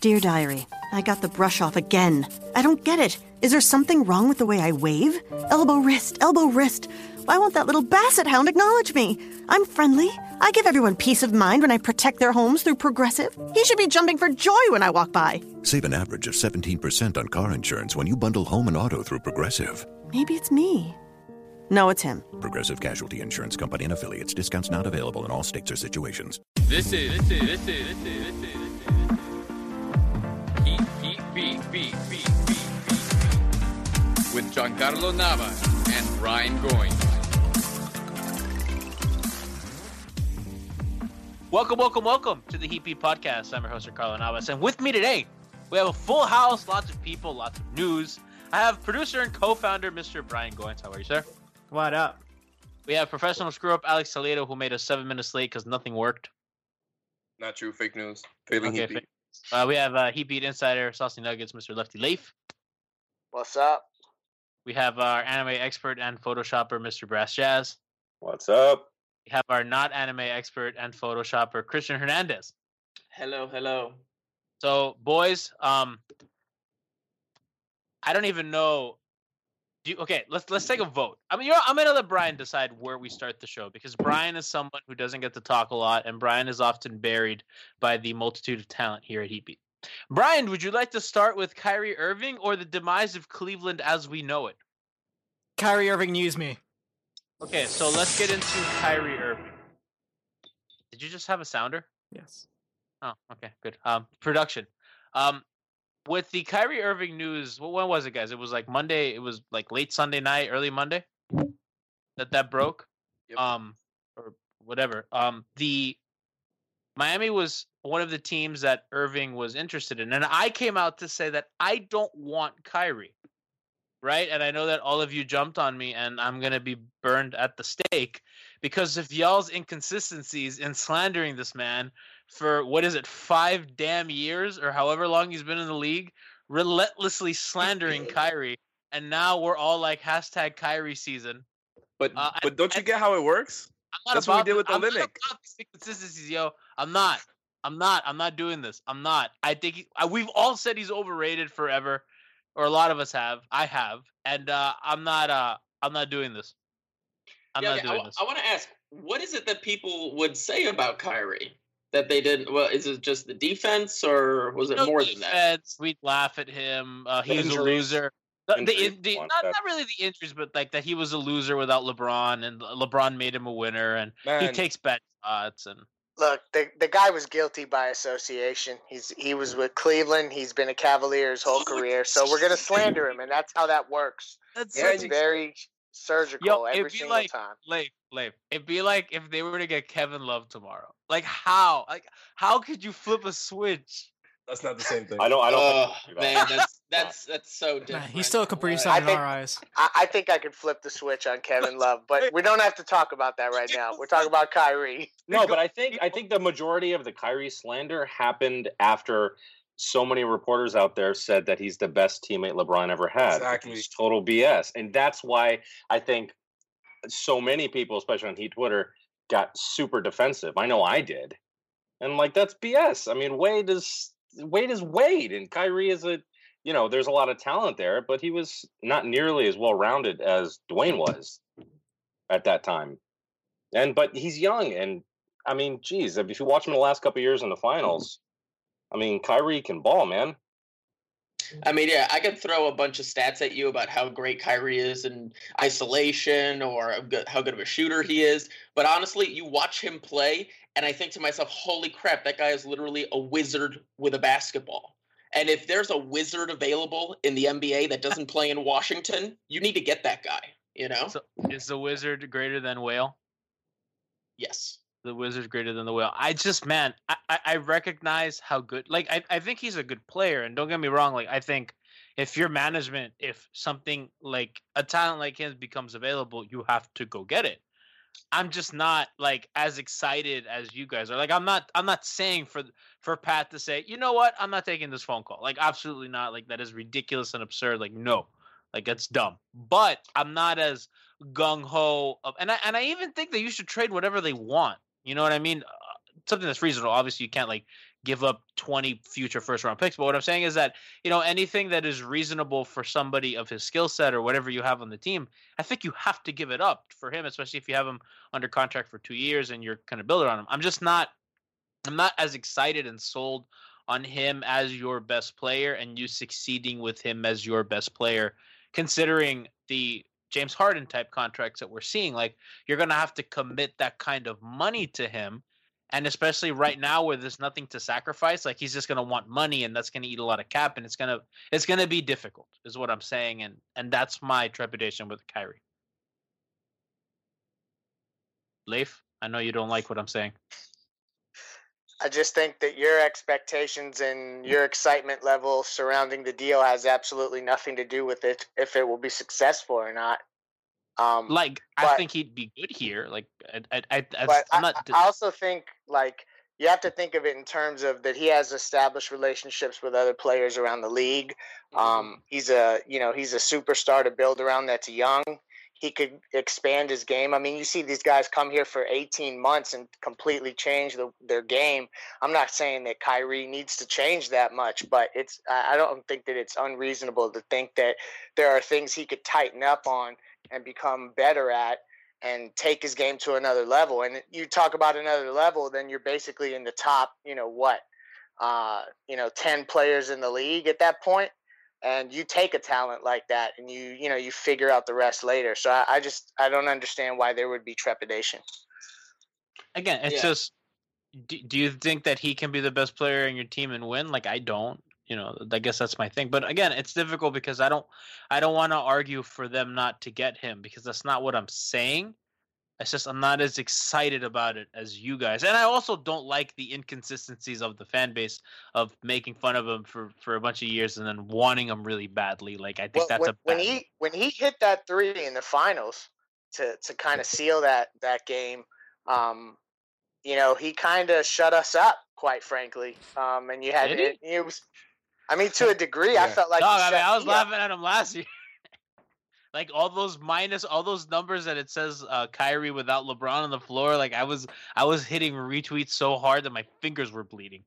Dear Diary, I got the brush off again. I don't get it. Is there something wrong with the way I wave? Elbow, wrist, elbow, wrist. Why won't that little basset hound acknowledge me? I'm friendly. I give everyone peace of mind when I protect their homes through Progressive. He should be jumping for joy when I walk by. Save an average of 17% on car insurance when you bundle home and auto through Progressive. Maybe it's me. No, it's him. Progressive Casualty Insurance Company and affiliates. Discounts not available in all states or situations. This is this is this is this is this is with Giancarlo Navas and Brian Goins. Welcome, welcome, welcome to the Heat Beat Podcast. I'm your host, Carlo Navas, and with me today, we have a full house, lots of people, lots of news. I have producer and co-founder, Mr. Brian Goins. How are you, sir? What up? We have professional screw-up Alex Toledo, who made us seven minutes late because nothing worked. Not true. Fake news. Failing Okay, Heat Beat. Uh, we have uh, Heat Beat Insider, Saucy Nuggets, Mr. Lefty Leif. What's up? We have our anime expert and photoshopper, Mr. Brassjazz. What's up? We have our not anime expert and photoshopper, Christian Hernandez. Hello, hello. So, boys, um, I don't even know. Do you, okay, let's let's take a vote. I mean, you're, I'm gonna let Brian decide where we start the show because Brian is someone who doesn't get to talk a lot, and Brian is often buried by the multitude of talent here at Heatbeat. Brian, would you like to start with Kyrie Irving or the demise of Cleveland as we know it? Kyrie Irving news me. Okay, so let's get into Kyrie Irving. Did you just have a sounder? Yes. Oh, okay, good. Um, production. Um, with the Kyrie Irving news, wh- when was it, guys? It was like Monday. It was like late Sunday night, early Monday that that broke. Um, or whatever. Um, the Miami was one of the teams that Irving was interested in, and I came out to say that I don't want Kyrie, right? And I know that all of you jumped on me, and I'm gonna be burned at the stake because of y'all's inconsistencies in slandering this man for what is it, five damn years or however long he's been in the league, relentlessly slandering Kyrie, and now we're all like hashtag Kyrie season. But Uh, but don't you get how it works? I'm not That's what we did the- with I'm not about these inconsistencies, yo. I'm not. I'm not. I'm not doing this. I'm not. I think he, I, we've all said he's overrated forever, or a lot of us have. I have, and uh, I'm not. Uh, I'm not doing this. I'm Yeah, not okay, doing wa- this. I want to ask, what is it that people would say about Kyrie that they didn't? Well, is it just the defense, or was it No more than that? We'd laugh at him. Uh, he's a loser. The, the, the not, not really the injuries, but like that he was a loser without LeBron, and LeBron made him a winner, and he takes bad shots, and Look, the the guy was guilty by association. He's he was with Cleveland. He's been a Cavalier his whole career. So we're gonna slander him, and that's how that works. That's it's very surgical Yo, every it'd be single like, time. Like, like, it'd be like if they were to get Kevin Love tomorrow. Like, how? Like, how could you flip a switch? That's not the same thing. I don't. I don't. Think uh, man, that's that's that's so different. he's still a Capri Sun I in think- our eyes. I, I think I could flip the switch on Kevin Love, but we don't have to talk about that right now. We're talking about Kyrie. No, but I think I think the majority of the Kyrie slander happened after so many reporters out there said that he's the best teammate LeBron ever had. Exactly. It's total BS, and that's why I think so many people, especially on Heat Twitter, got super defensive. I know I did, and like that's BS. I mean, Wade is Wade is Wade, and Kyrie is a you know, there's a lot of talent there, but he was not nearly as well rounded as Dwayne was at that time. And but he's young, and I mean, geez, if you watch him the last couple years in the finals, I mean, Kyrie can ball, man. I mean, yeah, I could throw a bunch of stats at you about how great Kyrie is in isolation or how good- of a shooter he is. But honestly, you watch him play, and I think to myself, holy crap, that guy is literally a wizard with a basketball. And if there's a wizard available in the NBA that doesn't play in Washington, you need to get that guy, you know? So is the wizard greater than whale? Yes. The wizard greater than the whale. I just man, I, I, I recognize how good like I, I think he's a good player and don't get me wrong, like I think if your management, if something like a talent like him becomes available, you have to go get it. I'm just not like as excited as you guys are. Like I'm not I'm not saying for for Pat to say, you know what, I'm not taking this phone call. Like absolutely not. Like that is ridiculous and absurd. Like no, like that's dumb. But I'm not as gung ho of, and I and I even think that you should trade whatever they want. You know what I mean? Something that's reasonable. Obviously, you can't like give up 20 future first round picks. But what I'm saying is that you know anything that is reasonable for somebody of his skill set or whatever you have on the team, I think you have to give it up for him, especially if you have him under contract for two years and you're kind of building on him. I'm just not. I'm not as excited and sold on him as your best player and you succeeding with him as your best player, considering the James Harden type contracts that we're seeing. Like you're gonna have to commit that kind of money to him. And especially right now where there's nothing to sacrifice, like he's just gonna want money and that's gonna eat a lot of cap and it's gonna it's gonna be difficult, is what I'm saying. And and that's my trepidation with Kyrie. Leif, I know you don't like what I'm saying. I just think that your expectations and your excitement level surrounding the deal has absolutely nothing to do with it if it will be successful or not. Um, Like I think he'd be good here. Like I I, I, I but I, I'm not I also think like you have to think of it in terms of that he has established relationships with other players around the league. Um, he's a you know he's a superstar to build around that's young. He could expand his game. I mean, you see these guys come here for 18 months and completely change the, their game. I'm not saying that Kyrie needs to change that much, but it's I don't think that it's unreasonable to think that there are things he could tighten up on and become better at and take his game to another level. And you talk about another level, then you're basically in the top, you know, what, uh, you know, 10 players in the league at that point. And you take a talent like that and you, you know, you figure out the rest later. So I, I just, I don't understand why there would be trepidation. again it's Yeah. just do, do you think that he can be the best player in your team and win like i don't you know i guess that's my thing but again it's difficult because i don't i don't want to argue for them not to get him because that's not what i'm saying it's just i'm not as excited about it as you guys and i also don't like the inconsistencies of the fan base of making fun of him for for a bunch of years and then wanting him really badly like i think Well, that's when, a when he when he hit that three in the finals to to kind of seal that that game, um, you know, he kind of shut us up, quite frankly. Um, and you had it, it was, I mean, to a degree, I felt like Dog, I mean, I was me up. laughing at him last year. Like all those minus, all those numbers that it says uh, Kyrie without LeBron on the floor. Like I was, I was hitting retweets so hard that my fingers were bleeding.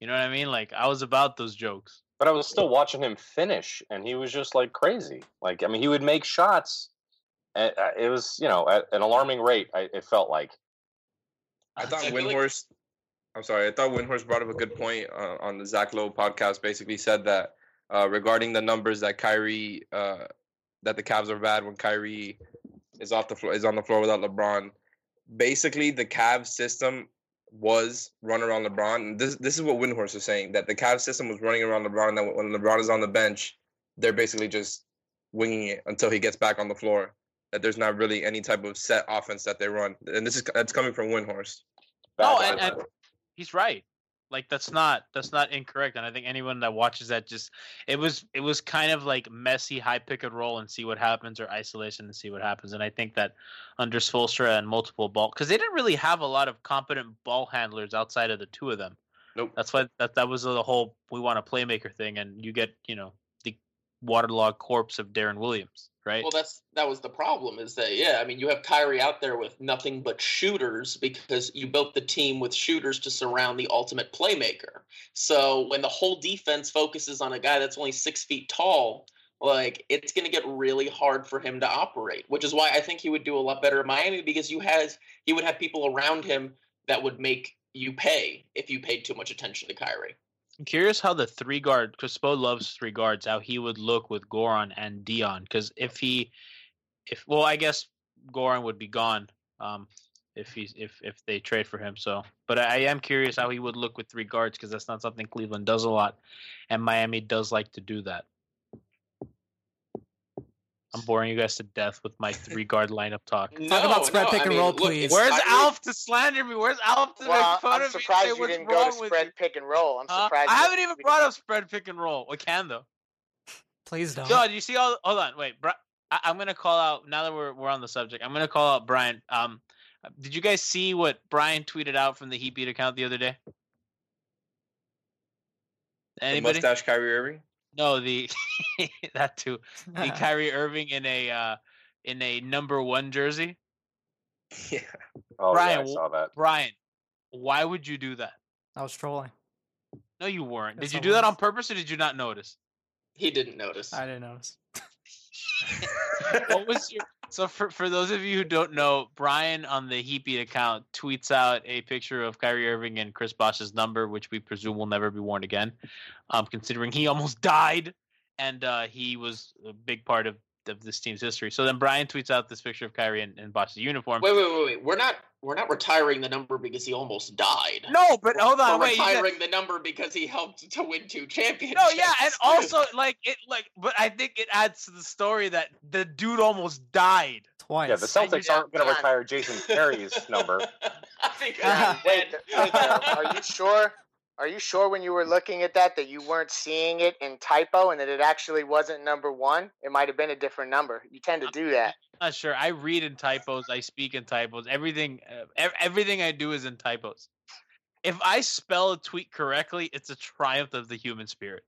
You know what I mean? Like I was about those jokes. But I was still watching him finish, and he was just like crazy. Like, I mean, he would make shots. And uh, it was, you know, at an alarming rate. I, it felt like. I thought I feel like- Windhorst. I'm sorry. I thought Windhorst brought up a good point uh, on the Zach Lowe podcast. Basically, said that uh, regarding the numbers that Kyrie, uh, that the Cavs are bad when Kyrie is off the floor, is on the floor without LeBron. Basically, the Cavs system was run around LeBron. And this this is what Windhorst is saying that the Cavs system was running around LeBron. And that when LeBron is on the bench, they're basically just winging it until he gets back on the floor. That there's not really any type of set offense that they run, and this is that's coming from Windhorst. No, Back and, and he's right. Like that's not that's not incorrect, and I think anyone that watches that just it was it was kind of like messy high pick and roll and see what happens or isolation and see what happens. And I think that under Spoelstra and multiple ball because they didn't really have a lot of competent ball handlers outside of the two of them. Nope. That's why that that was the whole we want a playmaker thing, and you get you know the waterlogged corpse of Deron Williams, right? Well, that's that was the problem. Is that yeah? I mean, you have Kyrie out there with nothing but shooters because you built the team with shooters to surround the ultimate playmaker. So when the whole defense focuses on a guy that's only six feet tall, like it's going to get really hard for him to operate. Which is why I think he would do a lot better in Miami because you has he would have people around him that would make you pay if you paid too much attention to Kyrie. I'm curious how the three guard, because Spo loves three guards, how he would look with Goran and Dion. Because if he, if well, I guess Goran would be gone um, if he's if if they trade for him. So, but I, I am curious how he would look with three guards because that's not something Cleveland does a lot, and Miami does like to do that. I'm boring you guys to death with my three guard lineup talk. Talk about spread pick and roll, please. Where's Kyrie- Alf to slander me? Where's Alf to Well, make fun I'm of me? surprised and say you what's didn't go wrong to with spread pick and roll. I'm Huh? surprised. I you- haven't even brought up spread pick and roll. We can though. Please don't. No, do you see all? Hold on, wait. Bri- I, I'm gonna call out now that we're we're on the subject. I'm gonna call out Brian. Um, did you guys see what Brian tweeted out from the Heat Beat account the other day? The Anybody? mustache Kyrie Irving. No, the that too. The Kyrie Irving in a uh, in a number one jersey. Yeah. Oh Brian, yeah, I saw that. Brian, why would you do that? I was trolling. No, you weren't. Yes, did you do that on purpose or did you not notice? He didn't notice. I didn't notice. what was your so for for those of you who don't know, Brian on the Heapy account tweets out a picture of Kyrie Irving and Chris Bosh's number, which we presume will never be worn again, um, considering he almost died. And uh, he was a big part of, of this team's history. So then Brian tweets out this picture of Kyrie in, in Bosh's uniform. Wait, wait, wait, wait. We're not we're not retiring the number because he almost died. No, but hold on, We're wait. you said- retiring the number because he helped to win two championships. No, yeah, and also like it like but I think it adds to the story that the dude almost died. Twice. Yeah, the Celtics aren't going to retire Jason Terry's number. I think Wait, wait uh, are you sure? Are you sure when you were looking at that that you weren't seeing it in typo and that it actually wasn't number one? It might have been a different number. You tend to do that. Not sure. I read in typos. I speak in typos. Everything, uh, everything I do is in typos. If I spell a tweet correctly, it's a triumph of the human spirit.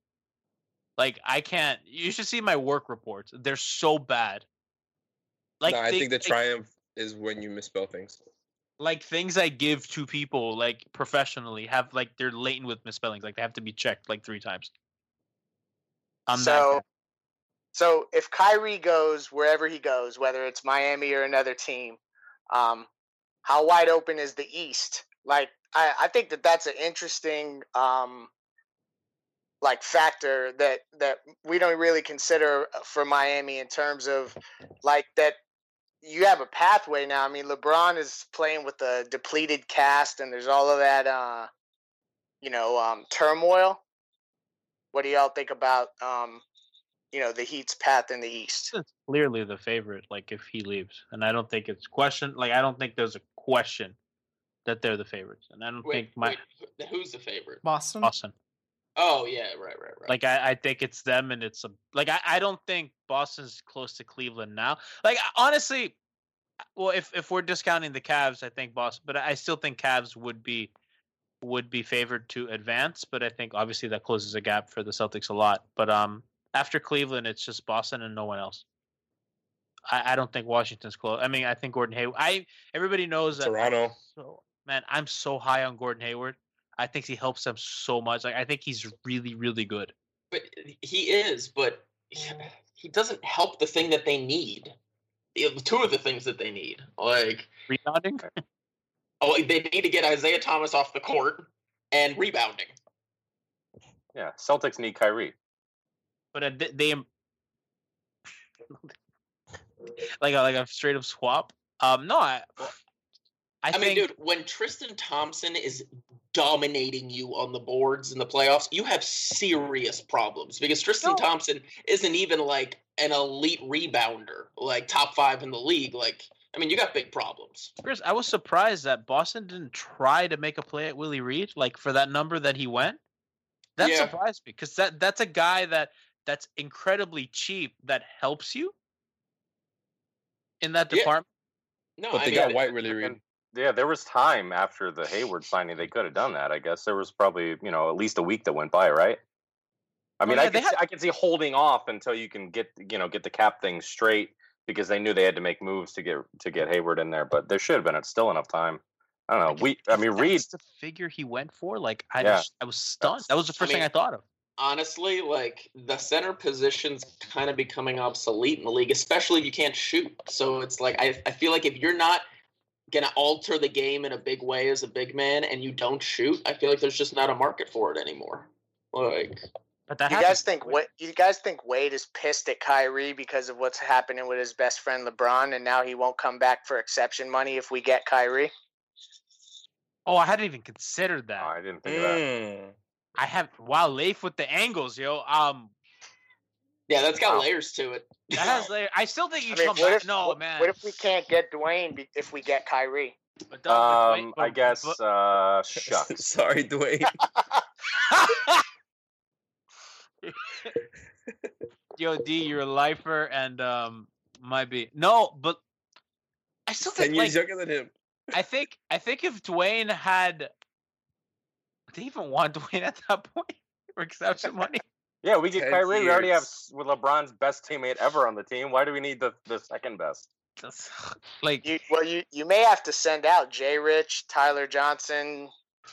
Like I can't. You should see my work reports. They're so bad. Like no, I thi- think the like- triumph is when you misspell things. Like things I give to people like professionally have like they're latent with misspellings. Like they have to be checked like three times. I'm so, so if Kyrie goes wherever he goes, whether it's Miami or another team, um, how wide open is the East? Like, I, I think that that's an interesting, um, like factor that that we don't really consider uh, for Miami in terms of like that you have a pathway now. I mean, LeBron is playing with a depleted cast, and there's all of that, uh, you know, um, turmoil. What do y'all think about, um, you know, the Heat's path in the East? It's clearly the favorite. Like if he leaves, and I don't think it's question. Like I don't think there's a question that they're the favorites, and I don't Wait, think my wait, who's the favorite? Boston. Boston. Oh yeah, right, right, right. Like I, I think it's them, and it's a like I, I don't think Boston's close to Cleveland now. Like honestly, well, if if we're discounting the Cavs, I think Boston, but I still think Cavs would be would be favored to advance. But I think obviously that closes a gap for the Celtics a lot. But um, after Cleveland, it's just Boston and no one else. I, I don't think Washington's close. I mean, I think Gordon Hayward. I everybody knows that. Toronto. So man, I'm so high on Gordon Hayward. I think he helps them so much. Like I think he's really, really good. But he is, but he doesn't help the thing that they need. Two of the things that they need, like rebounding. Oh, they need to get Isaiah Thomas off the court and rebounding. Yeah, Celtics need Kyrie. But uh, they, they like a, like a straight up swap. Um, no, I, I, I, mean, dude, when Tristan Thompson is dominating you on the boards in the playoffs, you have serious problems because Tristan Thompson isn't even like an elite rebounder, like top five in the league. Like I mean, you got big problems. Chris, I was surprised that Boston didn't try to make a play at Willie Reed, like for that number that he went. That Yeah. surprised me because that that's a guy that that's incredibly cheap that helps you in that Yeah. department. No, But I they mean, got White really read. And, yeah, there was time after the Hayward signing. They could have done that. I guess there was probably you know at least a week that went by, right? I mean, yeah, I they could see, I could see holding off until you can get you know get the cap thing straight because they knew they had to make moves to get to get Hayward in there. But there should have been it's still enough time. I don't know. We, I mean, Reed. The figure he went for. Like I Yeah. just I was stunned. That was the first thing mean- I thought of. honestly, like the center position's kind of becoming obsolete in the league, especially if you can't shoot. So it's like I, I feel like if you're not gonna alter the game in a big way as a big man and you don't shoot, I feel like there's just not a market for it anymore. Like But that You happened. guys think what you guys think Wade is pissed at Kyrie because of what's happening with his best friend LeBron, and now he won't come back for exception money if we get Kyrie? Oh, I hadn't even considered that. I didn't think of that. Mm. I have wow, Leif with the angles, yo. Um, yeah, that's got Wow. layers to it. that has layer. I still think you I mean, come back. if, no, what, man. what if we can't get Dwayne if we get Kyrie? But Doug, but Um, but- I guess. but- Uh, shucks. Sorry, Dwayne. Yo, D, you're a lifer, and um, might be no, but I still Ten think years like younger than him. I think I think if Dwayne had, did they even want Dwayne at that point for exception money? Yeah, we get 10 Kyrie. We already have with LeBron's best teammate ever on the team. Why do we need the, the second best? That's, like You well, you you may have to send out Jay Rich, Tyler Johnson,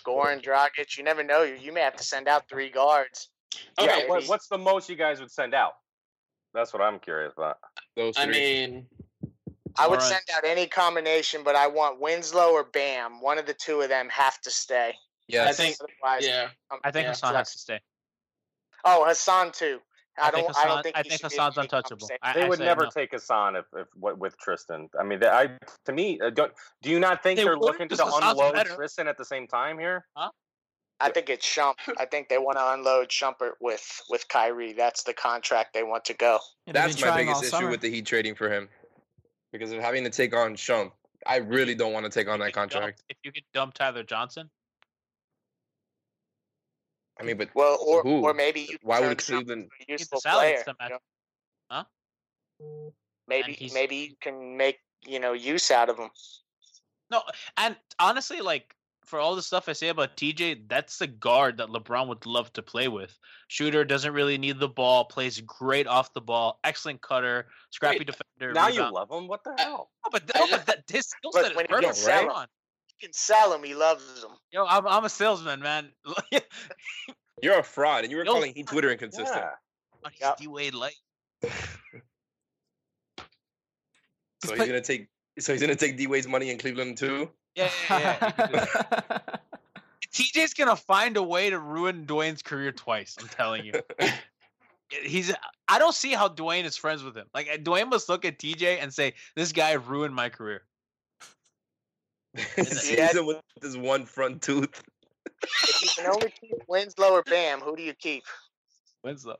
Goran Dragic. You never know. You you may have to send out three guards. Okay, yeah, what, what's the most you guys would send out? That's what I'm curious about. Those I mean, I would Alright. send out any combination, but I want Winslow or Bam. One of the two of them have to stay. yes. I think- yeah. um, I think Yeah, Hassan has to stay. Oh, Hassan too. I, I don't. I Hassan- don't think. I think should be Hassan's untouchable. I- They I would never no. take Hassan if, if what with Tristan. I mean, they, I to me, uh, don't do you not think They they are looking to Hassan's unload better. Tristan at the same time here? I think it's Shump. I think they want to unload Shumpert with with Kyrie. That's the contract they want to go. Yeah, they've That's been my biggest issue summer. with the Heat trading for him. Because of having to take on Shump, I really don't want to take on If that you can dump- contract. If you could dump Tyler Johnson, I mean, but Well, or Who? or maybe you. why would Shumpert Cleveland? into a the useful salary player? to match- you know? Huh? Maybe maybe you can make you know use out of him. no. And honestly, like for all the stuff I say about TJ, that's the guard that LeBron would love to play with. Shooter doesn't really need the ball, plays great off the ball, excellent cutter, scrappy Wait, defender. Now you love him. What the I- hell? No, but, no, but that, his skill set is when you perfect. get Come Sarah- on. You can sell him. He loves them. Yo, I'm, I'm a salesman, man. You're a fraud, and you were No, calling Heat Twitter inconsistent. Yeah. He's Yep. D Wade light. So Just he's gonna take. So he's gonna take D Wade's money in Cleveland too. Yeah, yeah, yeah. you can do that. TJ's gonna find a way to ruin Dwayne's career twice. I'm telling you. He's. I don't see how Dwayne is friends with him. Like Dwayne must look at TJ and say, "This guy ruined my career." Sees him with his one front tooth. If you can only keep Winslow or Bam, who do you keep? Winslow.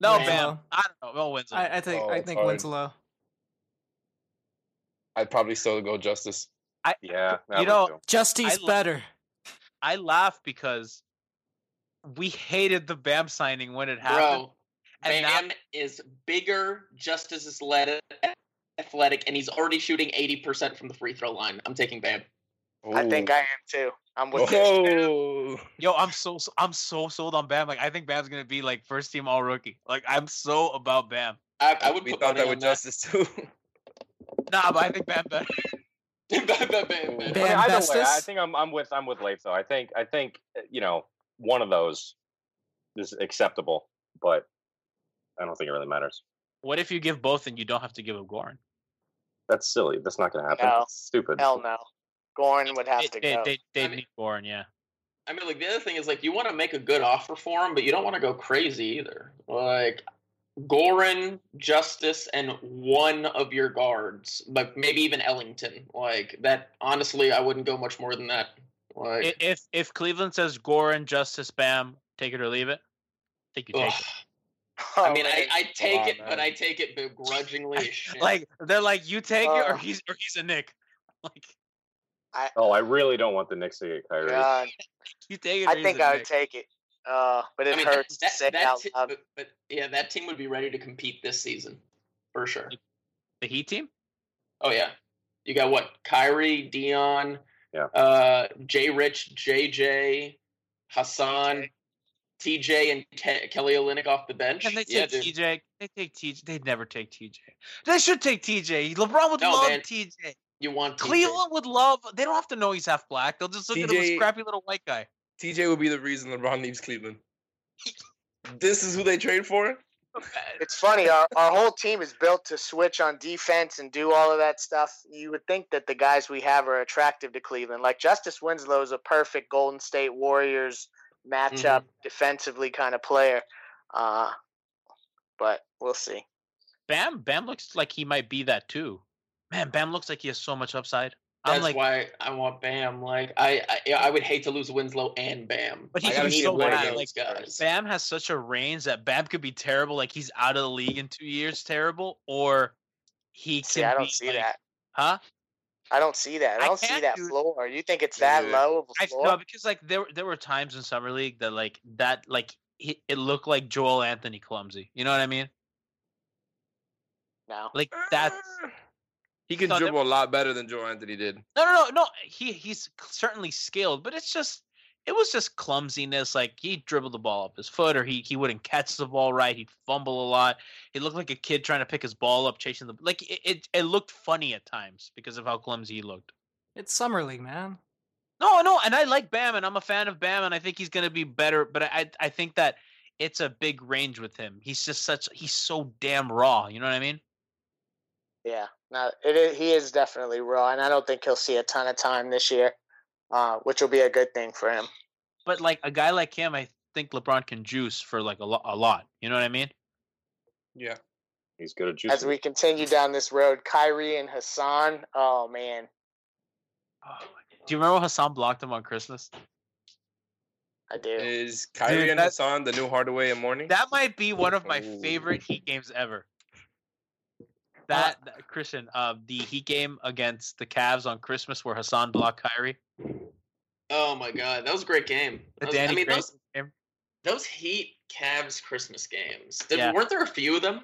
No, Bam. Winslow. I don't know. No Winslow. I, I think Oh, I think hard. Winslow. I'd probably still go Justice. I, Yeah. You know, too. Justy's I better. I laugh because we hated the Bam signing when it happened. bro, and now- Bam is bigger, just as athletic, athletic, and he's already shooting eighty percent from the free throw line. I'm taking Bam. I think I am too. I'm with you. Yo, I'm so I'm so sold on Bam. Like I think Bam's gonna be like first team All Rookie. Like I'm so about Bam. I, I would we put thought that on with Justice too. Nah, but I think Bam better. Bam, Bam, Bam, Bam. I mean, Bam either way, I think I'm I'm with I'm with Leif though. I think I think uh, you know one of those is acceptable, but I don't think it really matters. What if you give both and you don't have to give a Goran? That's silly. That's not going to happen. No. Stupid. Hell no. Goran would have to They, go. they, they I mean- need Goran, yeah. I mean, like the other thing is like you want to make a good offer for him, but you don't want to go crazy either. Like Goran, Justice, and one of your guards, but maybe even Ellington. Like that. Honestly, I wouldn't go much more than that. Like, If if Cleveland says Goran, Justice, Bam, take it or leave it, I think you take ugh. it. I mean, I, I take on, it, but. I take it begrudgingly. Like they're like, you take it, Uh. or he's or he's a Nick. Like Oh, I really don't want the Knicks to get Kyrie. God, you take it. I think I would Nick. take it. Uh, but it I mean, hurts that, to say that, it out loud. but, but yeah, that team would be ready to compete this season for sure. the Heat team. Oh yeah, you got what? Kyrie, Dion, Yeah. uh, J. Rich, JJ, Hassan, TJ, and Ke- Kelly Olynyk off the bench. Can they take dude. TJ? They take TJ. They'd never take TJ. They should take TJ. LeBron would No, love man. TJ. You want TJ. Cleveland would love. They don't have to know he's half black. They'll just look at him as TJ scrappy little white guy. TJ would be the reason LeBron leaves Cleveland. this is who they trade for. It's funny. Our, our whole team is built to switch on defense and do all of that stuff. You would think that the guys we have are attractive to Cleveland. Like Justice Winslow is a perfect Golden State Warriors matchup defensively kind of player. Uh, but we'll see. Bam, Bam looks like he might be that too. Man, Bam looks like he has so much upside. I'm That's like, why I want Bam. Like I, I, I would hate to lose Winslow and Bam. but he I can be so one of bad. Like guys. Bam has such a range that Bam could be terrible. Like he's out of the league in two years, terrible, or he See, can I don't be see like- that. Huh? I don't see that. I I don't see that dude. floor. You think it's that Yeah. low of a I floor? no because like there there were times in summer league that like that like he, it looked like Joel Anthony clumsy. You know what I mean? no. Like that. He can No, there- dribble a lot better than Joel Anthony did. No, no, no, no. He he's certainly skilled, but it's just it was just clumsiness. Like he dribbled the ball up his foot, or he he wouldn't catch the ball right. He'd fumble a lot. He looked like a kid trying to pick his ball up, chasing the like. It it, it looked funny at times because of how clumsy he looked. It's summer league, man. No, no, and I like Bam, and I'm a fan of Bam, and I think he's gonna be better. But I I I think that it's a big range with him. He's just such he's so damn raw. You know what I mean? Yeah, no, it is, he is definitely raw, and I don't think he'll see a ton of time this year, uh, which will be a good thing for him. But like a guy like him, I think LeBron can juice for like a, lo- a lot. You know what I mean? Yeah. He's good at juicing. As we continue down this road, Kyrie and Hassan. Oh man, Do you remember Hassan blocked him on Christmas? I do. Is Kyrie Dude, and Hassan the new Hardaway and Mourning? That might be one of my favorite Heat games ever. That, that- Christian, uh, the Heat game against the Cavs on Christmas where Hassan blocked Kyrie. Oh my god, that was a great game. That was- I mean, those, game. those Heat Cavs Christmas games. Did, Yeah. Weren't there a few of them?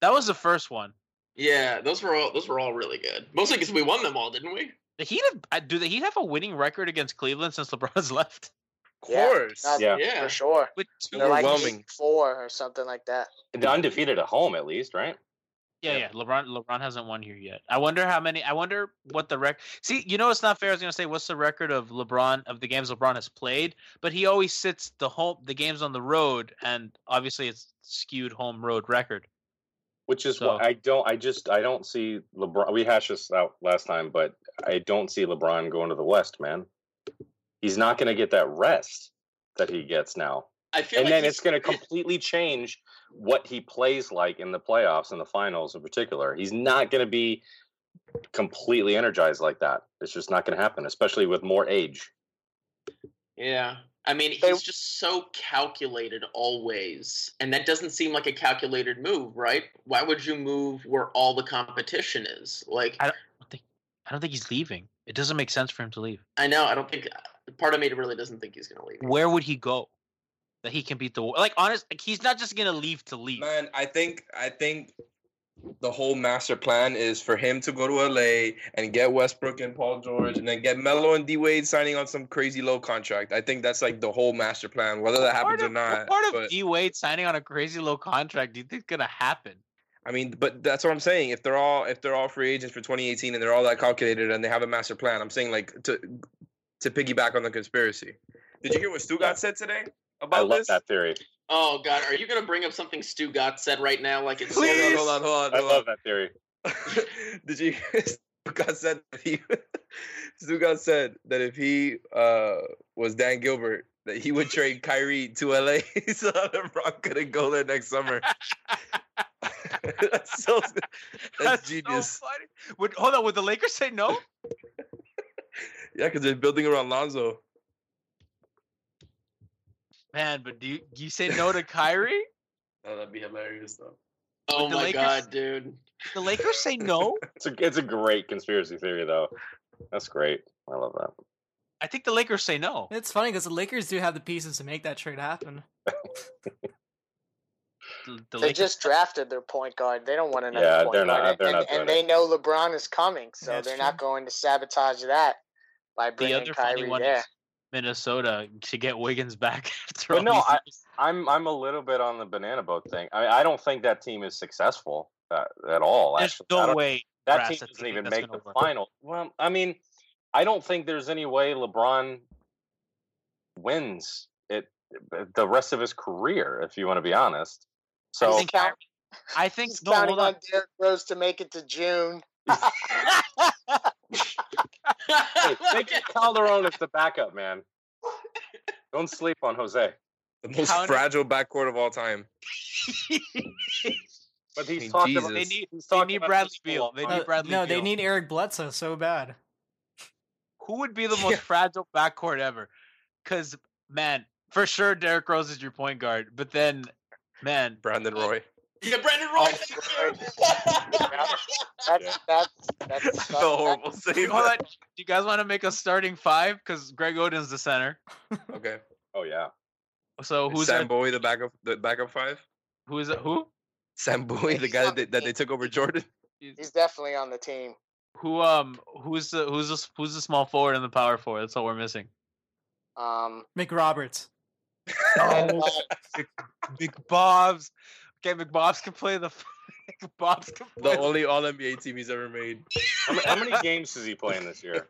That was the first one. Yeah, those were all those were all really good. Mostly because we won them all, didn't we? The Heat have, uh, do the Heat have a winning record against Cleveland since LeBron's left? Of course. Yeah. Yeah. for sure. With two, They're like four or something like that. They're undefeated at home, at least, right? Yeah, yeah. LeBron, LeBron hasn't won here yet. I wonder how many. I wonder what the record. See, you know, it's not fair. I was gonna say, what's the record of LeBron of the games LeBron has played? But he always sits the home, the games on the road, and obviously it's skewed home road record. Which is So- what I don't. I just I don't see LeBron. We hashed this out last time, but I don't see LeBron going to the West, man. He's not going to get that rest that he gets now, I feel and like then it's going to completely change what he plays like in the playoffs and the finals in particular. He's not going to be completely energized like that. It's just not going to happen, especially with more age. Yeah. I mean, he's just so calculated always. And that doesn't seem like a calculated move, right? Why would you move where all the competition is? Like, I don't think I don't think he's leaving. It doesn't make sense for him to leave. I know, I don't think uh, part of me really doesn't think he's going to leave. Where would he go that he can beat the like? Honest, like he's not just gonna leave to leave. Man, I think I think the whole master plan is for him to go to LA and get Westbrook and Paul George and then get Melo and D Wade signing on some crazy low contract. I think that's like the whole master plan, whether that happens part or not. what part of but- D Wade signing on a crazy low contract do you think gonna happen? I mean, but that's what I'm saying. If they're all if they're all free agents for 2018 and they're all that calculated and they have a master plan, I'm saying like to to piggyback on the conspiracy. Did you hear what Stugotz said today about I love this? that theory. Oh, God. Are you going to bring up something Stugotz said right now? Like it's. Hold on, hold on, hold on. I hold love that theory. Did you hear Stugotz said that he Stugotz said that if he uh was Dan Gilbert that he would trade Kyrie to LA so that LeBron couldn't go there next summer. that's so that's, That's genius. so funny. Would hold on? Would the Lakers say no? Yeah, because they're building around Lonzo. Man, but do you, do you say no to Kyrie? Oh, that'd be hilarious though. Oh my Lakers- god, dude. The Lakers say no. It's a it's a great conspiracy theory though. That's great. I love that. I think the Lakers say no. It's funny because the Lakers do have the pieces to make that trade happen. The, the they Lakers just drafted their point guard. They don't want another Yeah, point they're not- guard. they're and, not and they it. know LeBron is coming, so That's they're not going to sabotage that by the bringing other funny Kyrie one there. is Minnesota to get Wiggins back. after But no, I, years. I'm I'm a little bit on the banana boat thing. I I don't think that team is successful uh, at all. There's actually, no don't- way that team doesn't thinking even make the work. final. Well, I mean, I don't think there's any way LeBron wins it the rest of his career. If you want to be honest, so I think, Kyrie- I think He's no, counting on on. Derrick Rose to make it to June. hey, think of Calderon as the backup, man. Don't sleep on Jose. The most Counter- fragile backcourt of all time. But he's Hey, talking about, Jesus. They need he's they need Bradley this Beal. They on- need Uh, Bradley no, Beal. they need Eric Bledsoe so bad. Who would be the most fragile backcourt ever? Because man, for sure Derrick Rose is your point guard, but then man, Brandon Roy. Yeah, Brandon Roy. thank you. That's that's that's, I felt horrible saying hold on. that. Do you guys want to make a starting five? Because Greg Oden's the center. Okay. Oh yeah. So Is who's Sam that? Bowie the backup? The backup five. Who is it? Who? Sam Bowie, the guy that they, that they took over Jordan. He's definitely on the team. Who um who's the who's the who's the small forward and the power forward? That's all we're missing. Um, McRoberts. and, uh, Big Bobs. Okay, McBobs can play the McBobs can The play only All NBA team he's ever made. How many, how many games is he playing this year?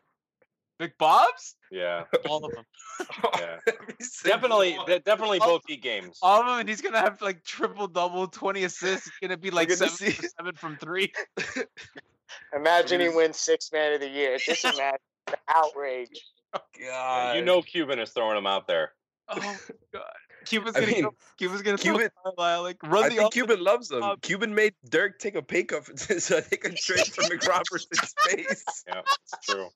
McBobs? Yeah, All of them. yeah. definitely, de- definitely both E games. All of them, and he's gonna have like triple double, twenty assists. He's gonna be like seven, for seven from three. imagine he wins six man of the year. Just imagine the outrage. God. You know, Cuban is throwing him out there. Oh my god. Cuba's I gonna I mean, go, Cuba's gonna Cuban- Carlisle, like run I the think offense. Cuban loves him. up. Cuban made Dirk take a pay cut for- so they could trade for McRoberts in space. Yeah, it's true.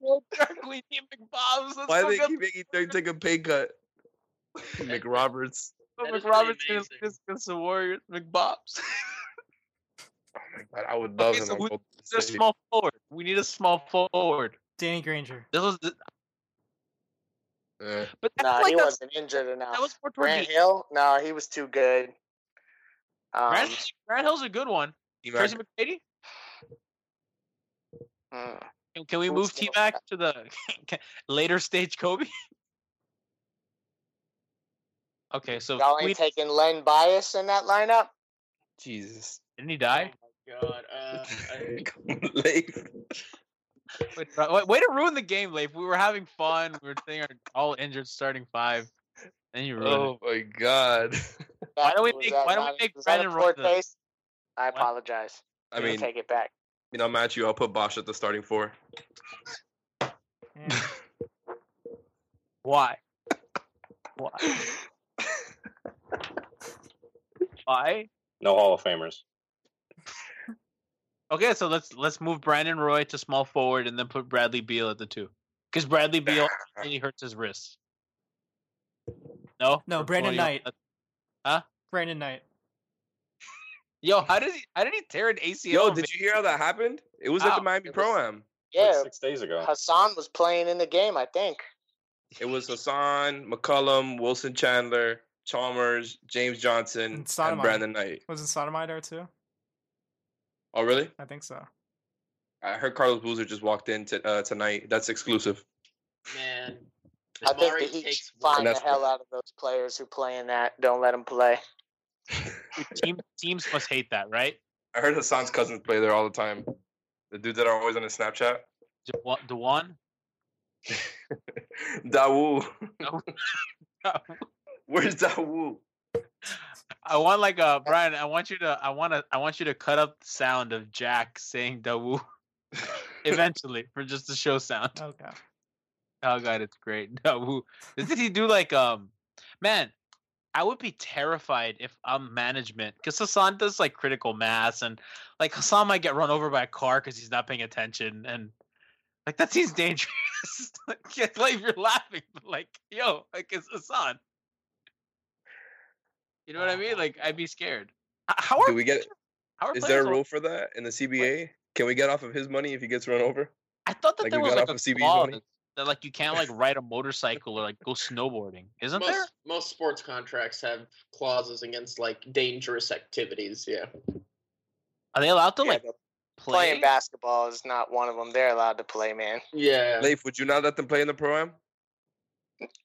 Well, Dirk, we need McBobs. Let's Why go they get keep making Dirk take a pay cut? McRoberts. That is pretty McRoberts gonna against the Warriors. McBobs. Oh my god, I would love Okay, him. so on who- a small forward. We need a small forward. Danny Granger. This was, the, Eh. but that's No, like he wasn't injured enough. That was more towards Grant the- Hill? No, he was too good. Um, Grant, Grant Hill's a good one. T-Mac. Tracy McGrady. mm. Can, can we Who's move T Mac to the later stage Kobe? Okay, so Y'all we, ain't taking Len Bias in that lineup? Jesus. didn't he die? God, uh, I, Uh, way to ruin the game, Leif. We were having fun. We were saying our all injured starting five. Then you ruined it. Oh my god. Why don't we Was make- that why don't we make was that a Brandon Roy the- I apologize. I mean, take it back. you know, match you. I'll put Bosh at the starting four. Hmm. Why? Why? Why? No Hall of Famers. Okay, so let's let's move Brandon Roy to small forward and then put Bradley Beal at the two. Because Bradley Beal really hurts his wrists. No? No, Or- Brandon or Knight. Huh? Brandon Knight. Yo, how did he how did he tear an ACL? Yo, did you hear how that happened? It was at the Miami Pro Am. Yeah, Like six days ago. Hassan was playing in the game, I think. It was Hassan, McCollum, Wilson Chandler, Chalmers, James Johnson, And and Brandon Knight. Wasn't Sotomayor there too? Oh, really? I think so. I heard Carlos Boozer just walked in to, uh, tonight. That's exclusive. man. I think Amari the Heat takes should find the hell out of those players who play in that. Don't let them play. Team, teams must hate that, right? I heard Hassan's cousins play there all the time. The dudes that are always on his Snapchat. Dewan- Dewan? Dawu. Where's Dawu? I want like a Brian. I want you to. I want to. I want you to cut up the sound of Jack saying "Dawu" eventually for just the show sound. Okay. Oh god, it's great. Dawu. Did he do like um? Man, I would be terrified if I'm management because Hassan does like critical mass and like Hassan might get run over by a car because he's not paying attention and like that seems dangerous. like, like you're laughing, but like yo, like it's Hassan. You know what I mean? Ah. Like I'd be scared. How are Do we get? how are Is there a rule for that in the CBA? Can we get off of his money if he gets run over? I thought that like there was got like off a of CB's clause money? that like you can't like ride a motorcycle or like go snowboarding, isn't most, there? Most sports contracts have clauses against like dangerous activities. Yeah. Are they allowed to Yeah, like play? Playing basketball is not one of them. They're allowed to play, man. Yeah. Leif, would you not let them play in the pro am?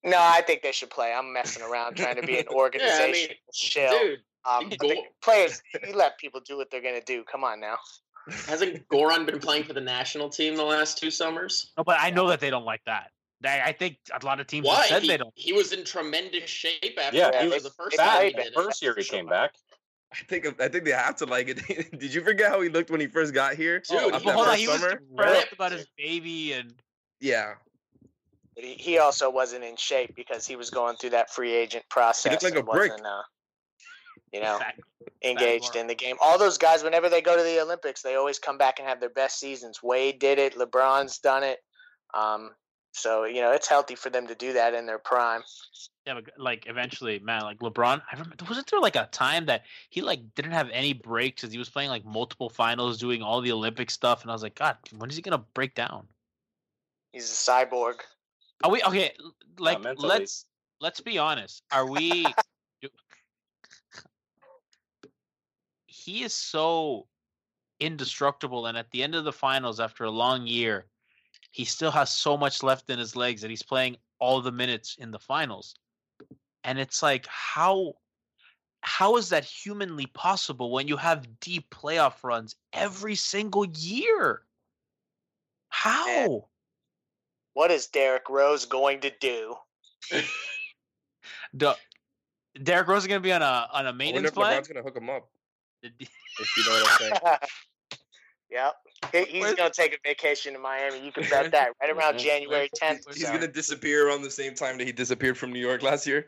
No, I think they should play. I'm messing around trying to be an organization. Chill. dude, um, but the players, you let people do what they're gonna do. Come on now. Hasn't Goran been playing for the national team the last two summers? No, but I know that they don't like that. I think a lot of teams have Why? said He, they don't. he was in tremendous shape after Yeah, that he was was the first they time played he did. First year he came back. I think I think they have to like it. Did you forget how he looked when he first got here? Dude, Oh, he hold on, he was summer? depressed ripped. about his baby and Yeah, But he, he also wasn't in shape because he was going through that free agent process. He looked like a and brick. uh, you know, Fat- engaged Laura. in the game. All those guys, whenever they go to the Olympics, they always come back and have their best seasons. Wade did it. LeBron's done it. Um, so you know, it's healthy for them to do that in their prime. Yeah, but like eventually, man, like LeBron. I remember wasn't there like a time that he like didn't have any breaks because he was playing like multiple finals, doing all the Olympic stuff, and I was like, God, when is he gonna break down? He's a cyborg. Are we okay? Like, let's let's be honest. Are we? do- he is so indestructible, and at the end of the finals, after a long year, he still has so much left in his legs that he's playing all the minutes in the finals. And it's like, how how is that humanly possible when you have deep playoff runs every single year? How? What is Derrick Rose going to do? The, Derrick Rose is gonna be on a on a I wonder maintenance if plan. LeBron's gonna hook him up. If you know what I'm saying. yep. He, he's going to take a vacation to Miami. You can bet that right around January 10th. He's gonna disappear around the same time that he disappeared from New York last year.